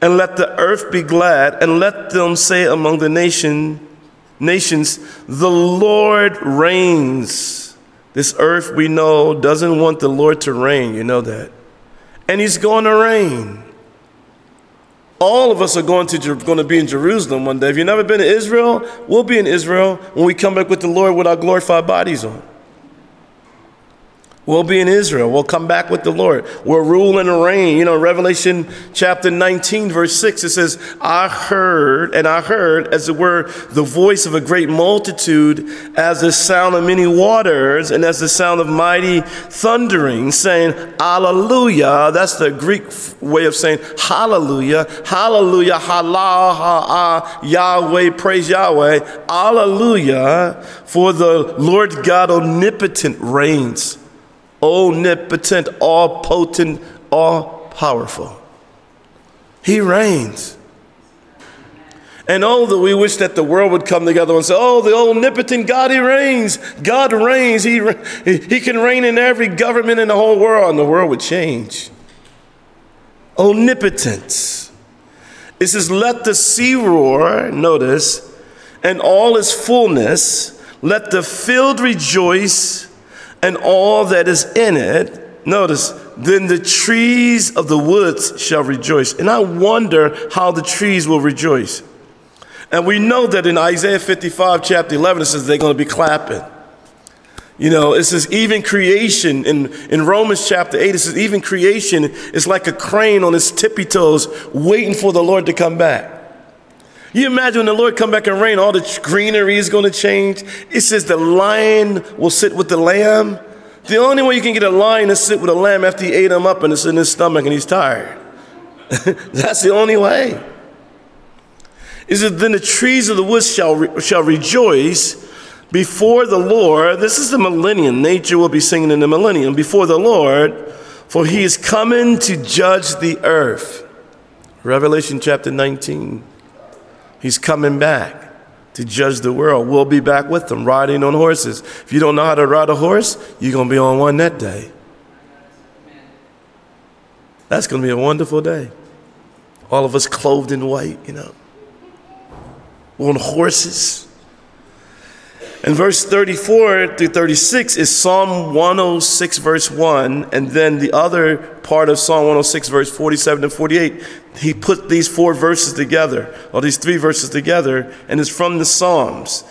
and let the earth be glad, and let them say among the nation, nations, the Lord reigns. This earth we know doesn't want the Lord to reign, you know that. And he's going to reign. All of us are going to, going to be in Jerusalem one day. If you've never been to Israel, we'll be in Israel when we come back with the Lord with our glorified bodies on. We'll be in Israel. We'll come back with the Lord. We'll rule and reign. You know, Revelation chapter 19, verse 6, it says, I heard, and I heard, as it were, the voice of a great multitude, as the sound of many waters, and as the sound of mighty thundering, saying, Hallelujah. That's the Greek way of saying hallelujah. Hallelujah. Halah, Yahweh, praise Yahweh. Hallelujah. For the Lord God omnipotent reigns omnipotent, all potent, all powerful. He reigns. And oh, that we wish that the world would come together and say, oh, the omnipotent God, He reigns. God reigns. He, he can reign in every government in the whole world, and the world would change. Omnipotence. It says, let the sea roar, notice, and all its fullness, let the field rejoice and all that is in it, notice, then the trees of the woods shall rejoice. And I wonder how the trees will rejoice. And we know that in Isaiah 55, chapter 11, it says they're going to be clapping. You know, it says even creation in, in Romans chapter 8, it says even creation is like a crane on its tippy toes waiting for the Lord to come back. You imagine when the Lord come back and reign, all the greenery is going to change. It says the lion will sit with the lamb. The only way you can get a lion to sit with a lamb after he ate him up and it's in his stomach and he's tired. That's the only way. Is it then the trees of the woods shall, re- shall rejoice before the Lord. This is the millennium. Nature will be singing in the millennium before the Lord, for he is coming to judge the earth. Revelation chapter 19. He's coming back to judge the world. We'll be back with them riding on horses. If you don't know how to ride a horse, you're going to be on one that day. That's going to be a wonderful day. All of us clothed in white, you know, on horses. And verse 34 through 36 is Psalm 106, verse 1. And then the other part of Psalm 106, verse 47 to 48, he put these four verses together, or these three verses together, and it's from the Psalms.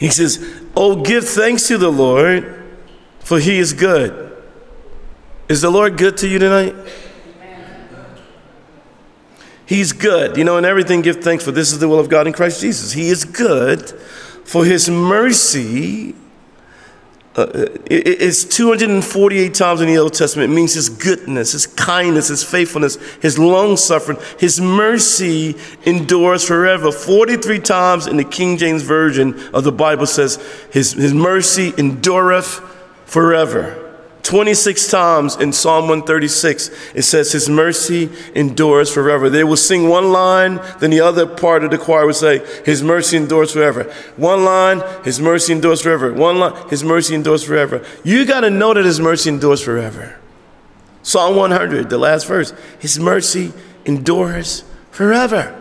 He says, Oh, give thanks to the Lord, for he is good. Is the Lord good to you tonight? He's good. You know, in everything, give thanks, for this is the will of God in Christ Jesus. He is good for his mercy uh, it, it's 248 times in the Old Testament. It means his goodness, his kindness, his faithfulness, his long suffering, his mercy endures forever. 43 times in the King James Version of the Bible says, his, his mercy endureth forever. 26 times in Psalm 136, it says, His mercy endures forever. They will sing one line, then the other part of the choir would say, His mercy endures forever. One line, His mercy endures forever. One line, His mercy endures forever. You got to know that His mercy endures forever. Psalm 100, the last verse, His mercy endures forever.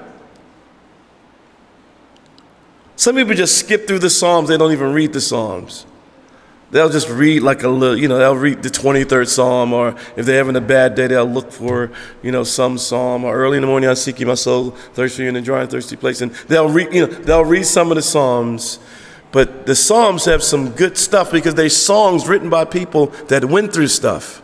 Some people just skip through the Psalms, they don't even read the Psalms. They'll just read like a little, you know, they'll read the 23rd Psalm, or if they're having a bad day, they'll look for, you know, some Psalm. Or early in the morning, I seek you, my soul, thirsty in a dry and thirsty place. And they'll read, you know, they'll read some of the Psalms. But the Psalms have some good stuff because they're songs written by people that went through stuff.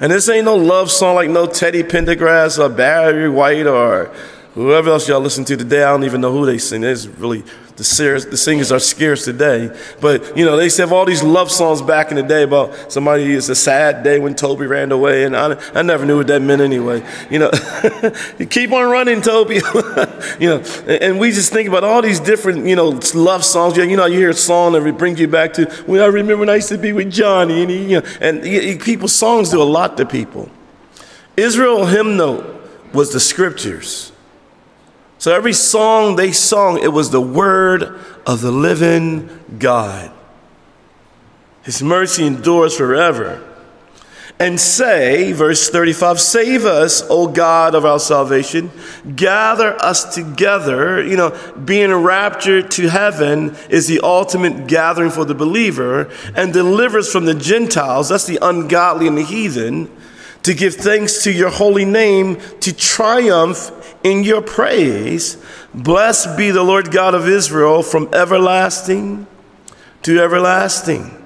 And this ain't no love song like no Teddy Pendergrass or Barry White or whoever else y'all listen to today. I don't even know who they sing. It's really the, singers, the singers are scarce today. But, you know, they used to have all these love songs back in the day about somebody, it's a sad day when Toby ran away. And I, I never knew what that meant anyway. You know, you keep on running, Toby. you know, and we just think about all these different, you know, love songs. You know, you hear a song that brings you back to when I remember when I used to be with Johnny. And, he, you know, and he, people's songs do a lot to people. Israel hymnal was the scriptures. So every song they sung, it was the word of the living God. His mercy endures forever. And say, verse 35, save us, O God of our salvation. Gather us together. You know, being raptured to heaven is the ultimate gathering for the believer and delivers from the Gentiles, that's the ungodly and the heathen, to give thanks to your holy name, to triumph in your praise. Blessed be the Lord God of Israel from everlasting to everlasting.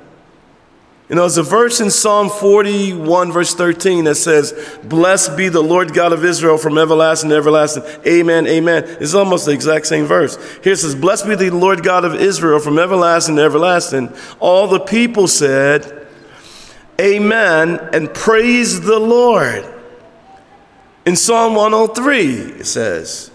You know, there's a verse in Psalm 41, verse 13 that says, Blessed be the Lord God of Israel from everlasting to everlasting. Amen, amen. It's almost the exact same verse. Here it says, Blessed be the Lord God of Israel from everlasting to everlasting. All the people said, Amen, and praise the Lord. In Psalm 103, it says,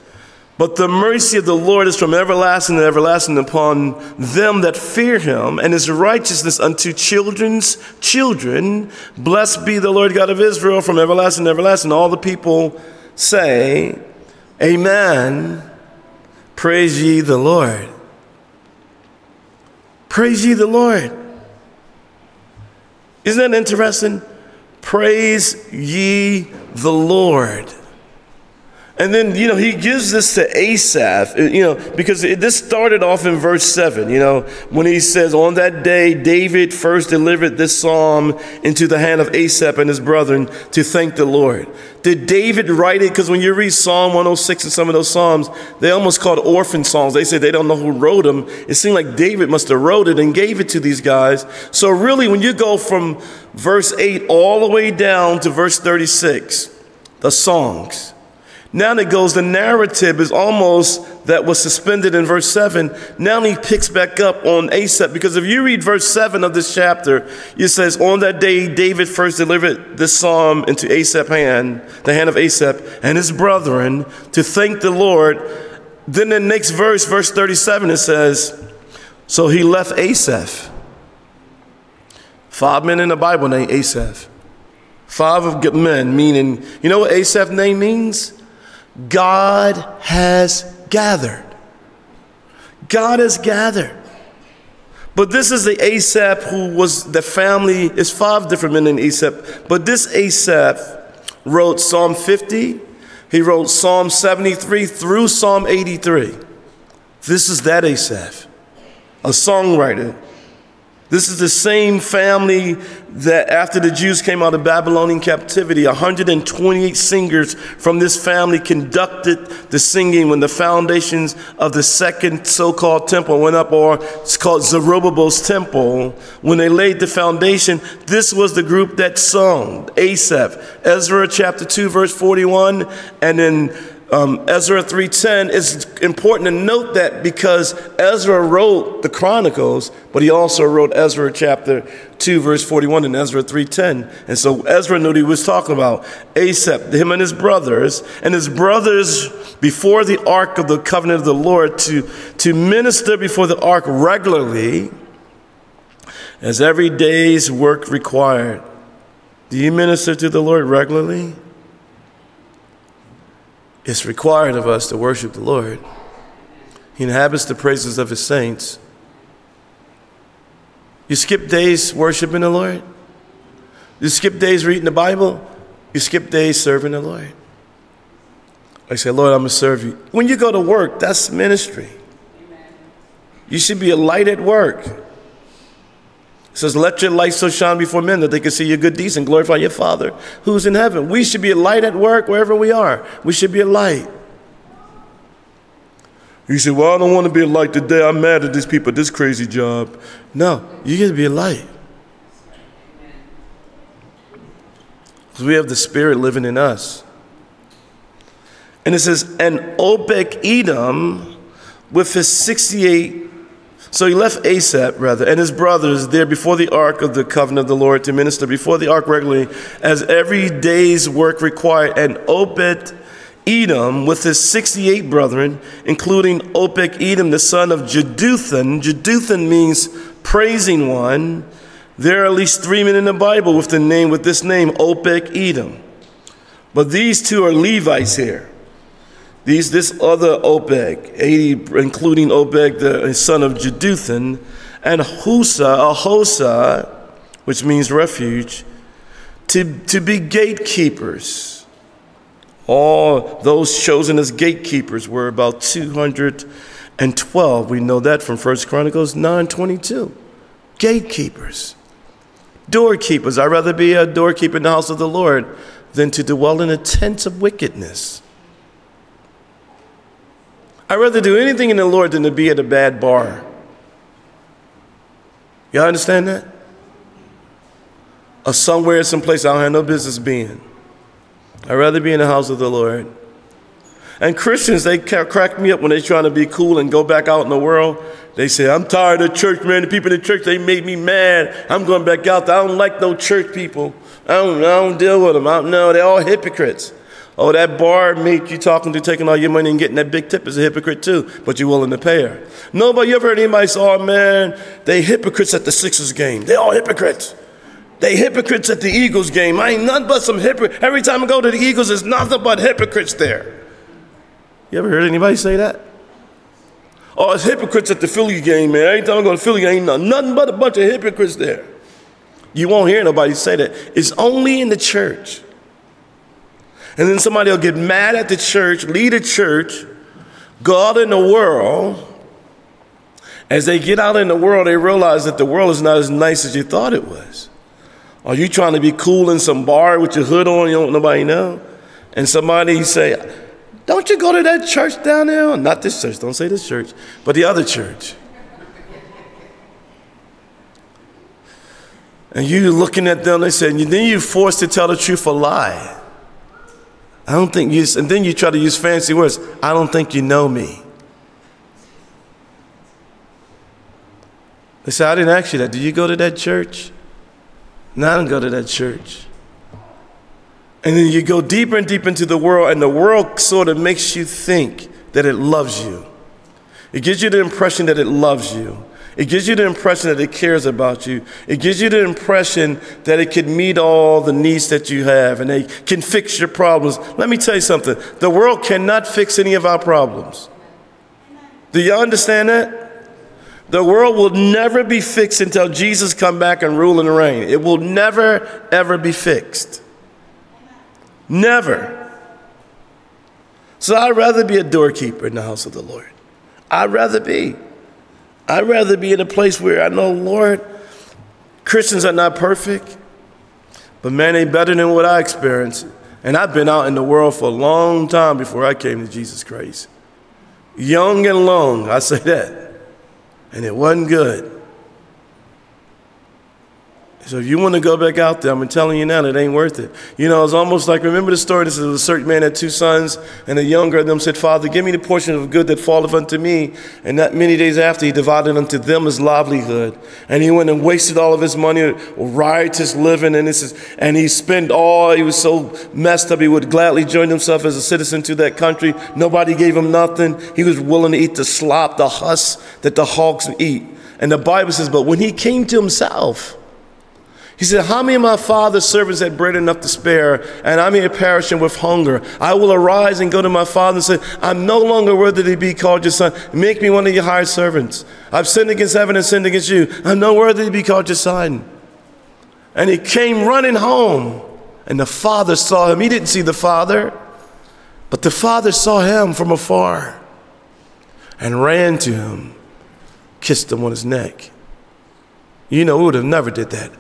But the mercy of the Lord is from everlasting to everlasting upon them that fear him, and his righteousness unto children's children. Blessed be the Lord God of Israel from everlasting to everlasting. All the people say, Amen. Praise ye the Lord. Praise ye the Lord. Isn't that interesting? Praise ye the Lord. And then, you know, he gives this to Asaph, uh, you know, because it, this started off in verse 7, you know, when he says, On that day, David first delivered this psalm into the hand of Asaph and his brethren to thank the Lord. Did David write it? Because when you read Psalm 106 and some of those psalms, they almost called orphan psalms. They say they don't know who wrote them. It seemed like David must have wrote it and gave it to these guys. So, really, when you go from verse 8 all the way down to verse 36, the songs, now it goes, the narrative is almost that was suspended in verse 7. Now he picks back up on Asaph. Because if you read verse 7 of this chapter, it says, On that day, David first delivered this psalm into Asaph's hand, the hand of Asaph and his brethren, to thank the Lord. Then the next verse, verse 37, it says, So he left Asaph. Five men in the Bible named Asaph. Five of men, meaning, you know what Asaph's name means? God has gathered. God has gathered. But this is the Asaph who was the family, it's five different men in Asaph. But this Asaph wrote Psalm 50, he wrote Psalm 73 through Psalm 83. This is that Asaph, a songwriter this is the same family that after the Jews came out of Babylonian captivity, 128 singers from this family conducted the singing when the foundations of the second so-called temple went up, or it's called Zerubbabel's temple. When they laid the foundation, this was the group that sung, Asaph, Ezra chapter 2, verse 41, and then um, Ezra 3.10, it's important to note that because Ezra wrote the Chronicles, but he also wrote Ezra chapter 2, verse 41 and Ezra 3.10. And so Ezra knew what he was talking about. Asaph, him and his brothers, and his brothers before the ark of the covenant of the Lord to, to minister before the ark regularly as every day's work required. Do you minister to the Lord regularly? It's required of us to worship the Lord. He inhabits the praises of his saints. You skip days worshiping the Lord? You skip days reading the Bible? You skip days serving the Lord? I say, Lord, I'm going to serve you. When you go to work, that's ministry. You should be a light at work. It says, Let your light so shine before men that they can see your good deeds and glorify your Father who's in heaven. We should be a light at work wherever we are. We should be a light. You say, Well, I don't want to be a light today. I'm mad at these people, this crazy job. No, you get to be a light. Because we have the Spirit living in us. And it says, And Obed Edom with his 68 so he left Asaph, rather, and his brothers there before the ark of the covenant of the Lord to minister before the ark regularly, as every day's work required. And Obed Edom with his 68 brethren, including Obed Edom, the son of Jeduthun. Jeduthun means praising one. There are at least three men in the Bible with the name with this name, Obed Edom. But these two are Levites here. These, this other Obed, 80, including Obed, the son of Jeduthun, and Husa, uh, Ahosa, which means refuge, to, to be gatekeepers. All those chosen as gatekeepers were about 212. We know that from 1 Chronicles 9:22. Gatekeepers. Doorkeepers. I'd rather be a doorkeeper in the house of the Lord than to dwell in the tents of wickedness. I'd rather do anything in the Lord than to be at a bad bar. Y'all understand that? Or somewhere, someplace I don't have no business being. I'd rather be in the house of the Lord. And Christians, they crack me up when they're trying to be cool and go back out in the world. They say, I'm tired of church, man. The people in the church, they made me mad. I'm going back out there. I don't like no church people. I don't, I don't deal with them. I know. They're all hypocrites. Oh, that bar mate you talking to taking all your money and getting that big tip is a hypocrite too, but you're willing to pay her. Nobody, you ever heard anybody say, oh man, they hypocrites at the Sixers game. They all hypocrites. They hypocrites at the Eagles game. I ain't nothing but some hypocrites. Every time I go to the Eagles, there's nothing but hypocrites there. You ever heard anybody say that? Oh, it's hypocrites at the Philly game, man. Every time I go to Philly, ain't nothing but a bunch of hypocrites there. You won't hear nobody say that. It's only in the church. And then somebody will get mad at the church, lead a church, go out in the world. As they get out in the world, they realize that the world is not as nice as you thought it was. Are you trying to be cool in some bar with your hood on, you don't nobody know? And somebody say, Don't you go to that church down there? Not this church, don't say this church, but the other church. And you looking at them, they say, and then you're forced to tell the truth or lie. I don't think you, and then you try to use fancy words. I don't think you know me. They say, I didn't ask you that. Did you go to that church? No, I didn't go to that church. And then you go deeper and deeper into the world, and the world sort of makes you think that it loves you. It gives you the impression that it loves you. It gives you the impression that it cares about you. It gives you the impression that it can meet all the needs that you have and they can fix your problems. Let me tell you something the world cannot fix any of our problems. Do you understand that? The world will never be fixed until Jesus come back and rule and reign. It will never, ever be fixed. Never. So I'd rather be a doorkeeper in the house of the Lord. I'd rather be. I'd rather be in a place where I know, Lord, Christians are not perfect, but man, they better than what I experienced. And I've been out in the world for a long time before I came to Jesus Christ. Young and long, I say that. And it wasn't good. So if you want to go back out there, I'm telling you now, it ain't worth it. You know, it's almost like remember the story. This is a certain man had two sons, and the younger of them said, "Father, give me the portion of good that falleth unto me." And not many days after, he divided unto them his livelihood, and he went and wasted all of his money, riotous living, and this is, and he spent all. He was so messed up, he would gladly join himself as a citizen to that country. Nobody gave him nothing. He was willing to eat the slop, the husk that the hogs eat. And the Bible says, but when he came to himself, he said, How many of my father's servants had bread enough to spare, and I'm here perishing with hunger? I will arise and go to my father and say, I'm no longer worthy to be called your son. Make me one of your hired servants. I've sinned against heaven and sinned against you. I'm no worthy to be called your son. And he came running home, and the father saw him. He didn't see the father, but the father saw him from afar and ran to him, kissed him on his neck. You know, we would have never did that.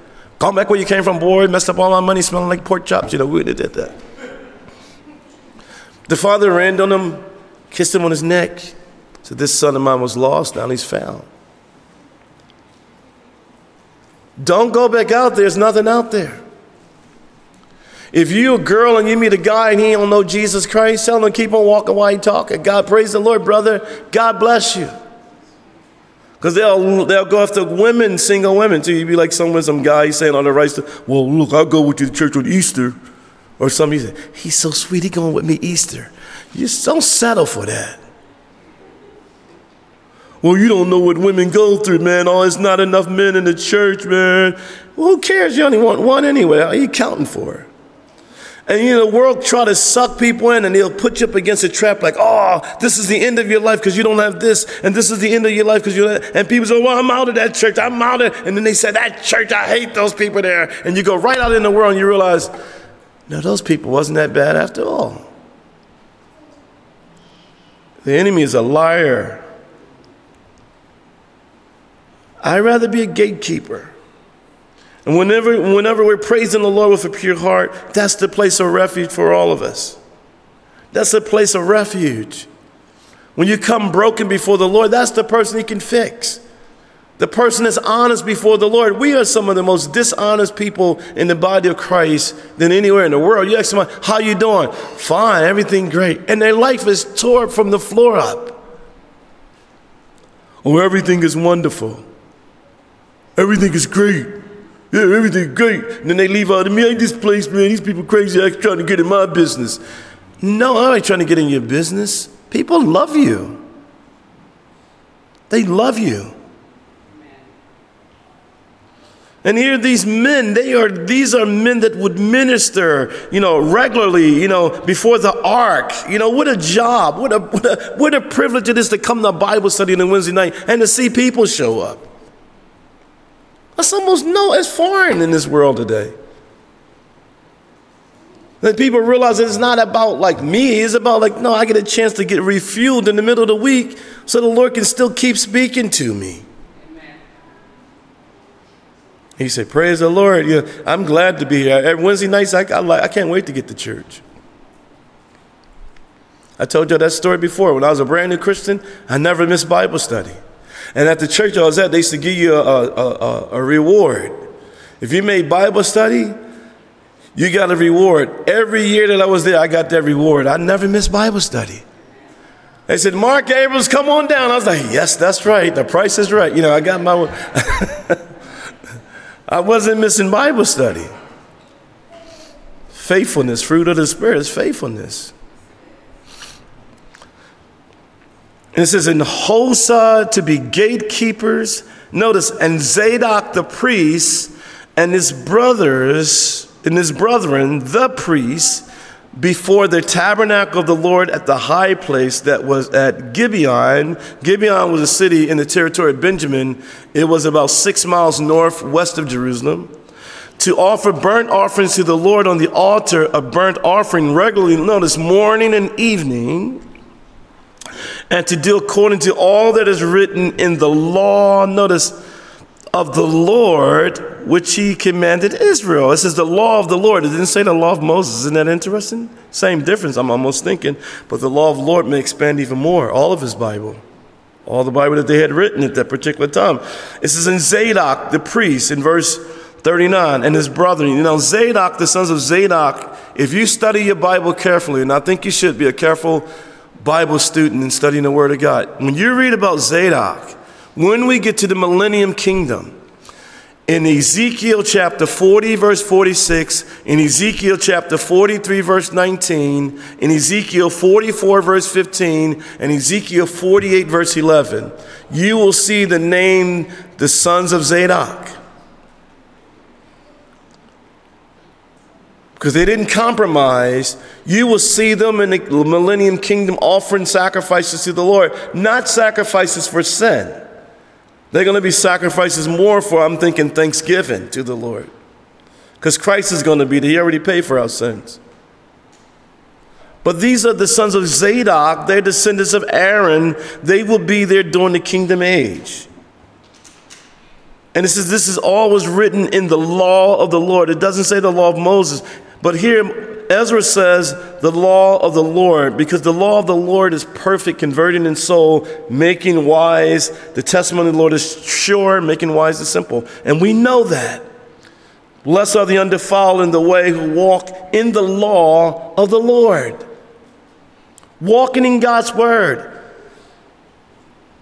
Come back where you came from, boy. Messed up all my money smelling like pork chops. You know, we did that. The father ran on him, kissed him on his neck. Said, This son of mine was lost, now he's found. Don't go back out there, there's nothing out there. If you a girl and you meet a guy and he don't know Jesus Christ, tell him to keep on walking while he talking. God praise the Lord, brother. God bless you. Because they'll, they'll go after women, single women, too. You'd be like someone, some guy saying on the right, well, look, I'll go with you to church on Easter. Or somebody say, he's so sweet, he going with me Easter. You just don't settle for that. Well, you don't know what women go through, man. Oh, it's not enough men in the church, man. Well, who cares? You only want one anyway. How are you counting for? And you know, the world try to suck people in and they'll put you up against a trap like, oh, this is the end of your life because you don't have this, and this is the end of your life because you don't And people say, well, I'm out of that church, I'm out of And then they say, that church, I hate those people there. And you go right out in the world and you realize, no, those people wasn't that bad after all. The enemy is a liar. I'd rather be a gatekeeper. And whenever, whenever we're praising the Lord with a pure heart, that's the place of refuge for all of us. That's the place of refuge. When you come broken before the Lord, that's the person He can fix. The person that's honest before the Lord. We are some of the most dishonest people in the body of Christ than anywhere in the world. You ask someone, how you doing? Fine, everything great. And their life is tore from the floor up. Oh, everything is wonderful. Everything is great. Yeah, everything great. And then they leave out of me, ain't this place, man. These people crazy acting trying to get in my business. No, I ain't trying to get in your business. People love you. They love you. And here these men, they are these are men that would minister, you know, regularly, you know, before the ark. You know, what a job, what a what a, what a privilege it is to come to Bible study on a Wednesday night and to see people show up. That's almost no, it's foreign in this world today. That people realize that it's not about like me, it's about like, no, I get a chance to get refueled in the middle of the week so the Lord can still keep speaking to me. Amen. He said, Praise the Lord. Yeah, I'm glad to be here. Every Wednesday nights, I, I, I can't wait to get to church. I told you that story before. When I was a brand new Christian, I never missed Bible study. And at the church I was at, they used to give you a, a, a, a reward. If you made Bible study, you got a reward. Every year that I was there, I got that reward. I never missed Bible study. They said, Mark Abrams, come on down. I was like, yes, that's right. The price is right. You know, I got my. I wasn't missing Bible study. Faithfulness, fruit of the Spirit is faithfulness. And it says, in Hosah to be gatekeepers. Notice, and Zadok the priest and his brothers and his brethren, the priests, before the tabernacle of the Lord at the high place that was at Gibeon. Gibeon was a city in the territory of Benjamin. It was about six miles northwest of Jerusalem. To offer burnt offerings to the Lord on the altar of burnt offering regularly, notice morning and evening and to do according to all that is written in the law, notice, of the Lord, which he commanded Israel. This is the law of the Lord. It didn't say the law of Moses. Isn't that interesting? Same difference, I'm almost thinking. But the law of the Lord may expand even more, all of his Bible. All the Bible that they had written at that particular time. This is in Zadok, the priest, in verse 39, and his brother. You know, Zadok, the sons of Zadok, if you study your Bible carefully, and I think you should be a careful Bible student and studying the Word of God, when you read about Zadok, when we get to the millennium kingdom, in Ezekiel chapter 40, verse 46, in Ezekiel chapter 43, verse 19, in Ezekiel 44, verse 15, and Ezekiel 48, verse 11, you will see the name the sons of Zadok. Because they didn't compromise, you will see them in the millennium kingdom offering sacrifices to the Lord, not sacrifices for sin. They're going to be sacrifices more for, I'm thinking, thanksgiving to the Lord. Because Christ is going to be there. He already paid for our sins. But these are the sons of Zadok. They're descendants of Aaron. They will be there during the kingdom age. And it says this is all was written in the law of the Lord. It doesn't say the law of Moses. But here Ezra says the law of the Lord, because the law of the Lord is perfect, converting in soul, making wise. The testimony of the Lord is sure, making wise the simple. And we know that. Blessed are the undefiled in the way who walk in the law of the Lord. Walking in God's word.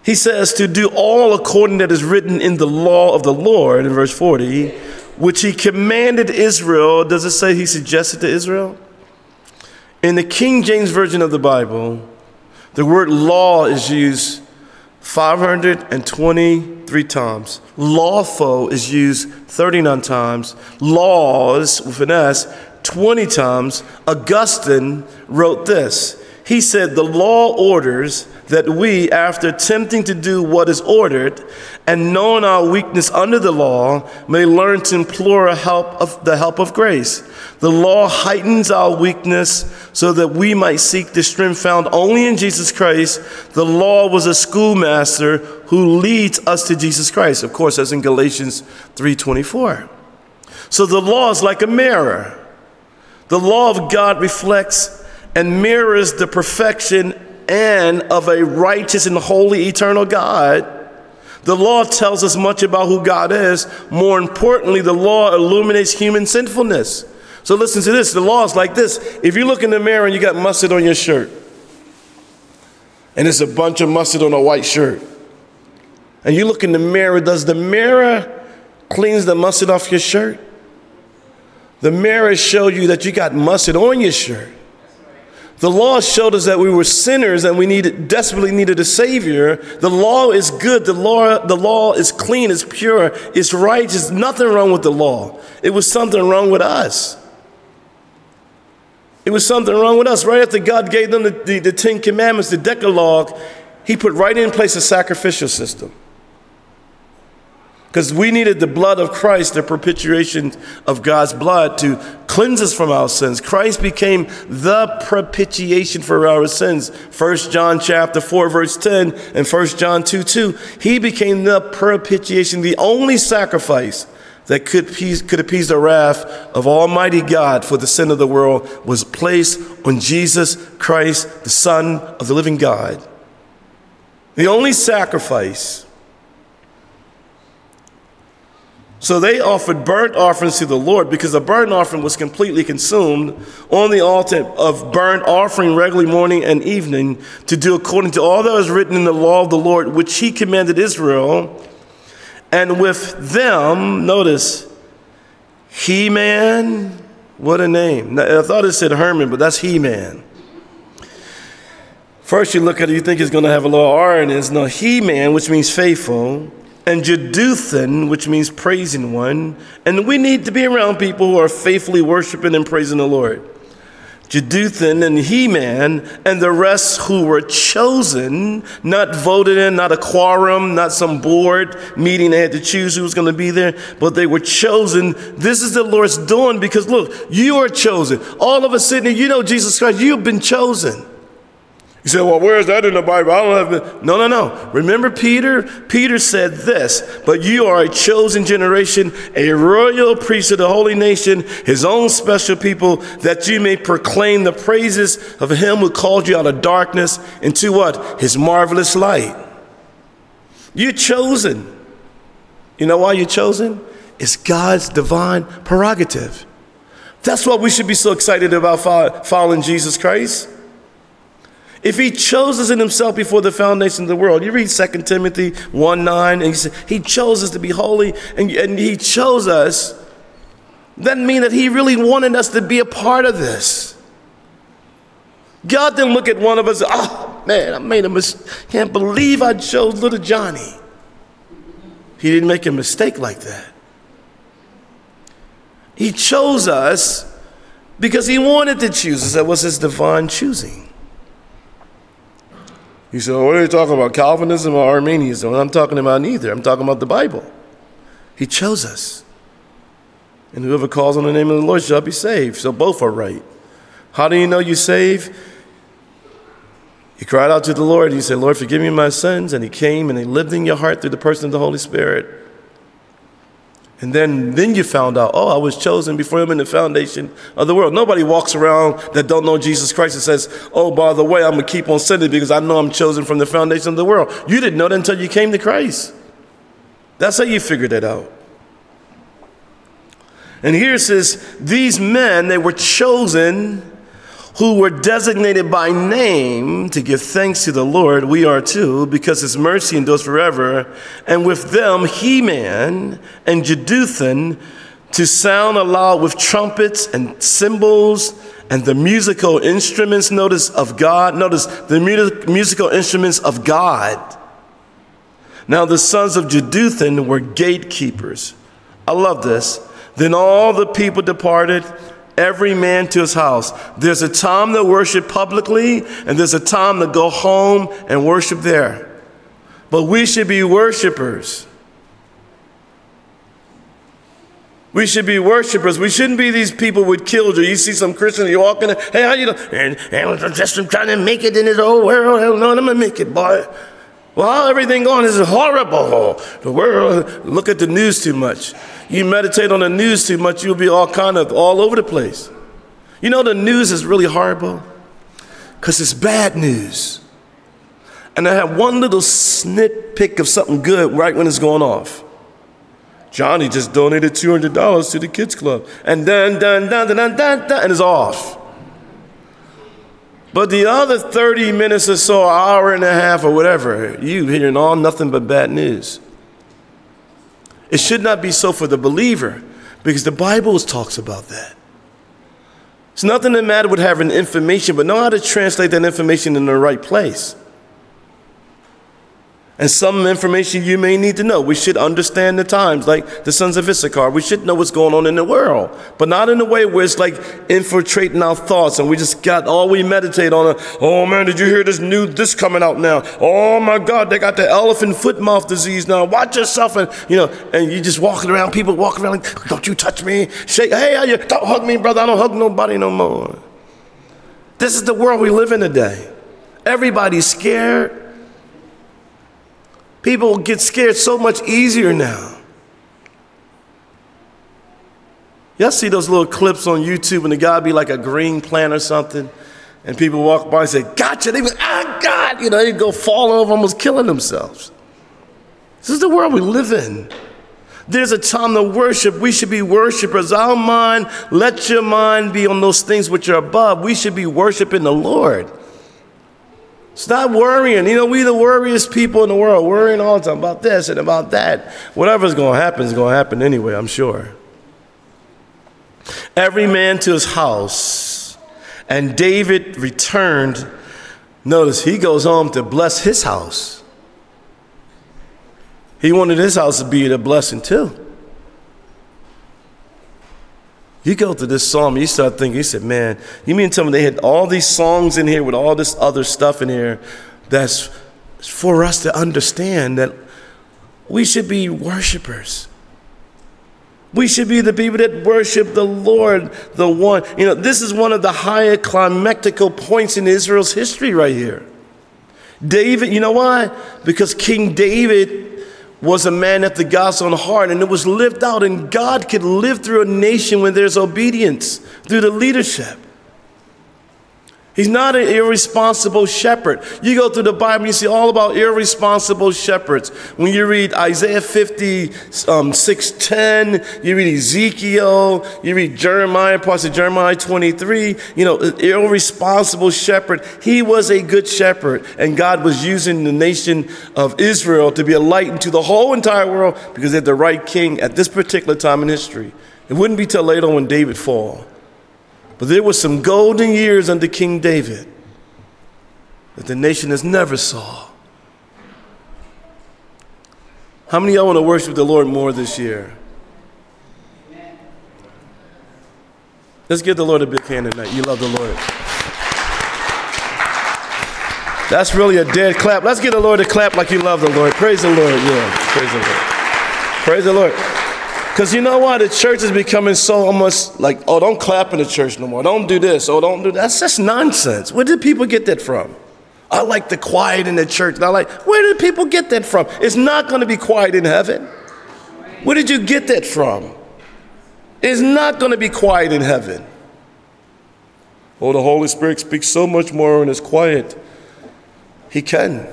He says to do all according that is written in the law of the Lord in verse 40 which he commanded Israel. Does it say he suggested to Israel? In the King James Version of the Bible, the word law is used 523 times. Lawful is used 39 times. Laws, with an S, 20 times. Augustine wrote this. He said, The law orders that we, after attempting to do what is ordered and knowing our weakness under the law, may learn to implore help of the help of grace. The law heightens our weakness so that we might seek the strength found only in Jesus Christ. The law was a schoolmaster who leads us to Jesus Christ. Of course, as in Galatians 3:24. So the law is like a mirror. The law of God reflects and mirrors the perfection and of a righteous and holy eternal God. The law tells us much about who God is. More importantly, the law illuminates human sinfulness. So listen to this. The law is like this. If you look in the mirror and you got mustard on your shirt, and it's a bunch of mustard on a white shirt, and you look in the mirror, does the mirror cleans the mustard off your shirt? The mirror shows you that you got mustard on your shirt. The law showed us that we were sinners and we needed, desperately needed a Savior. The law is good. The law, the law is clean, it's pure, it's righteous. Nothing wrong with the law. It was something wrong with us. It was something wrong with us. Right after God gave them the, the, the Ten Commandments, the Decalogue, He put right in place a sacrificial system. Because we needed the blood of Christ, the propitiation of God's blood, to cleanse us from our sins. Christ became the propitiation for our sins. 1 John chapter 4, verse 10, and 1 John 2 2. He became the propitiation, the only sacrifice that could appease, could appease the wrath of Almighty God for the sin of the world was placed on Jesus Christ, the Son of the living God. The only sacrifice So they offered burnt offerings to the Lord because the burnt offering was completely consumed on the altar of burnt offering regularly morning and evening to do according to all that was written in the law of the Lord, which he commanded Israel. And with them, notice, Heman, what a name. I thought it said Herman, but that's Heman. First, you look at it, you think it's going to have a little R in it. No Heman, which means faithful and Jeduthun, which means praising one. And we need to be around people who are faithfully worshiping and praising the Lord. Jeduthun and Heman and the rest who were chosen, not voted in, not a quorum, not some board meeting they had to choose who was going to be there, but they were chosen. This is the Lord's doing because look, you are chosen. All of us sitting here, you know Jesus Christ, you've been chosen. You say, well, where is that in the Bible? I don't have it. No, no, no. Remember Peter? Peter said this, but you are a chosen generation, a royal priesthood, a holy nation, his own special people, that you may proclaim the praises of him who called you out of darkness into what? His marvelous light. You're chosen. You know why you're chosen? It's God's divine prerogative. That's why we should be so excited about following Jesus Christ. If he chose us in himself before the foundation of the world, you read 2 Timothy 1 9, and he said, He chose us to be holy, and, and he chose us. That mean that he really wanted us to be a part of this. God didn't look at one of us, oh man, I made a mistake. Can't believe I chose little Johnny. He didn't make a mistake like that. He chose us because he wanted to choose us. That was his divine choosing. He said, What are you talking about? Calvinism or Arminianism? I'm talking about neither. I'm talking about the Bible. He chose us. And whoever calls on the name of the Lord shall be saved. So both are right. How do you know you're saved? He cried out to the Lord. He said, Lord, forgive me my sins. And he came and he lived in your heart through the person of the Holy Spirit. And then, then you found out, oh, I was chosen before him in the foundation of the world. Nobody walks around that don't know Jesus Christ and says, oh, by the way, I'm going to keep on sinning because I know I'm chosen from the foundation of the world. You didn't know that until you came to Christ. That's how you figured it out. And here it says, these men, they were chosen who were designated by name to give thanks to the Lord, we are too, because his mercy endures forever. And with them, Heman and Jeduthun to sound aloud with trumpets and cymbals and the musical instruments, notice, of God. Notice the musical instruments of God. Now, the sons of Jeduthun were gatekeepers. I love this. Then all the people departed every man to his house. There's a time to worship publicly, and there's a time to go home and worship there. But we should be worshipers. We should be worshipers. We shouldn't be these people with killjoy. You see some Christian, you walk in, hey, how you doing? And, and just trying to make it in this old world. Hell no, I'm gonna make it, boy. Well, everything going is horrible. The world, look at the news too much. You meditate on the news too much, you'll be all kind of all over the place. You know, the news is really horrible because it's bad news. And I have one little snippet of something good right when it's going off. Johnny just donated $200 to the kids club. And then, dun, dun, dun, dun, dun, dun, and it's off. But the other 30 minutes or so, hour and a half or whatever, you hearing all nothing but bad news. It should not be so for the believer because the Bible talks about that. It's nothing that matter with having information, but know how to translate that information in the right place and some information you may need to know. We should understand the times, like the sons of Issachar. We should know what's going on in the world, but not in a way where it's like infiltrating our thoughts and we just got all we meditate on. Oh man, did you hear this new this coming out now? Oh my God, they got the elephant foot mouth disease now. Watch yourself, and you know, and you just walking around. People walking around like, don't you touch me? Shake, hey, how you? Don't hug me, brother. I don't hug nobody no more. This is the world we live in today. Everybody's scared. People get scared so much easier now. Y'all see those little clips on YouTube and the guy be like a green plant or something, and people walk by and say, Gotcha. They be, Ah, God. You know, they go falling over, almost killing themselves. This is the world we live in. There's a time to worship. We should be worshipers. Our mind, let your mind be on those things which are above. We should be worshiping the Lord. Stop worrying. You know, we the worriest people in the world, worrying all the time about this and about that. Whatever's going to happen is going to happen anyway, I'm sure. Every man to his house. And David returned. Notice he goes home to bless his house. He wanted his house to be a blessing too. You go to this psalm, you start thinking, you said, man, you mean tell me they had all these songs in here with all this other stuff in here that's for us to understand that we should be worshipers. We should be the people that worship the Lord, the one. You know, this is one of the higher climactical points in Israel's history right here. David, you know why? Because King David was a man after God's own heart, and it was lived out. And God could live through a nation when there's obedience through the leadership. He's not an irresponsible shepherd. You go through the Bible, you see all about irresponsible shepherds. When you read Isaiah 50, um, 610, you read Ezekiel, you read Jeremiah, parts of Jeremiah 23, you know, irresponsible shepherd. He was a good shepherd, and God was using the nation of Israel to be a light into the whole entire world because they had the right king at this particular time in history. It wouldn't be till later when David fall. But there were some golden years under King David that the nation has never saw. How many of y'all want to worship the Lord more this year? Let's give the Lord a big hand tonight. You love the Lord. That's really a dead clap. Let's give the Lord a clap like you love the Lord. Praise the Lord. Yeah, praise the Lord. Praise the Lord. Because you know why? The church is becoming so almost like, oh, don't clap in the church no more. Don't do this. Oh, don't do that. That's just nonsense. Where did people get that from? I like the quiet in the church. And I like, where did people get that from? It's not going to be quiet in heaven. Where did you get that from? It's not going to be quiet in heaven. Oh, the Holy Spirit speaks so much more when it's quiet. He can.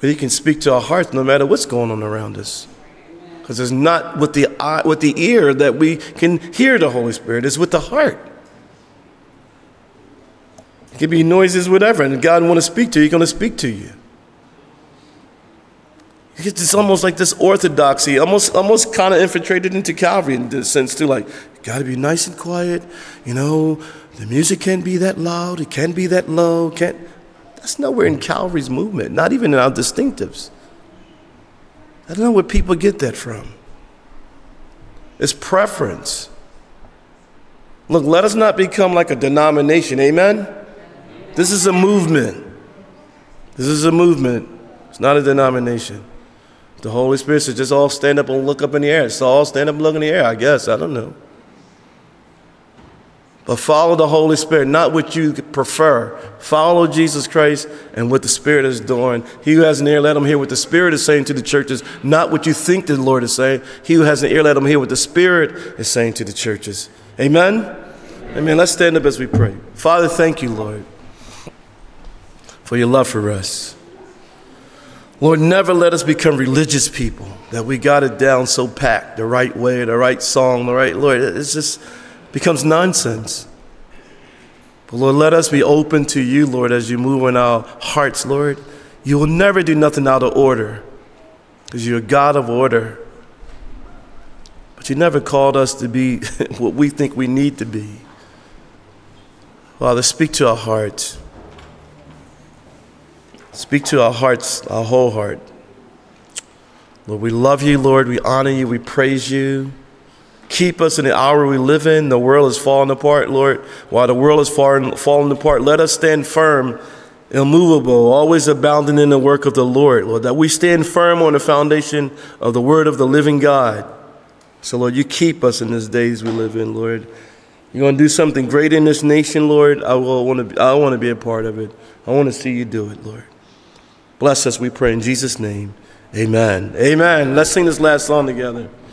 But He can speak to our hearts no matter what's going on around us. Because it's not with the, eye, with the ear that we can hear the Holy Spirit, it's with the heart. It can be noises, whatever, and God want to speak to you, He's going to speak to you. It's almost like this orthodoxy, almost, almost kind of infiltrated into Calvary in this sense too. Like, got to be nice and quiet. You know, the music can't be that loud. It can't be that low. Can't. That's nowhere in Calvary's movement. Not even in our distinctives. I don't know where people get that from. It's preference. Look, let us not become like a denomination. Amen? This is a movement. This is a movement. It's not a denomination. The Holy Spirit says just all stand up and look up in the air. So all stand up and look in the air, I guess. I don't know. But follow the Holy Spirit, not what you prefer. Follow Jesus Christ and what the Spirit is doing. He who has an ear, let him hear what the Spirit is saying to the churches, not what you think the Lord is saying. He who has an ear, let him hear what the Spirit is saying to the churches. Amen? Amen. Let's stand up as we pray. Father, thank you, Lord, for your love for us. Lord, never let us become religious people that we got it down so packed, the right way, the right song, the right, Lord. It's just becomes nonsense. But Lord, let us be open to you, Lord, as you move in our hearts, Lord. You will never do nothing out of order because you're a God of order. But you never called us to be what we think we need to be. Father, speak to our hearts. Speak to our hearts, our whole heart. Lord, we love you, Lord. We honor you. We praise you. Keep us in the hour we live in. The world is falling apart, Lord. While the world is falling, falling apart, let us stand firm, immovable, always abounding in the work of the Lord, Lord. That we stand firm on the foundation of the word of the living God. So, Lord, you keep us in these days we live in, Lord. You're going to do something great in this nation, Lord. I will want to. I want to be a part of it. I want to see you do it, Lord. Bless us, we pray in Jesus' name. Amen. Amen. Let's sing this last song together.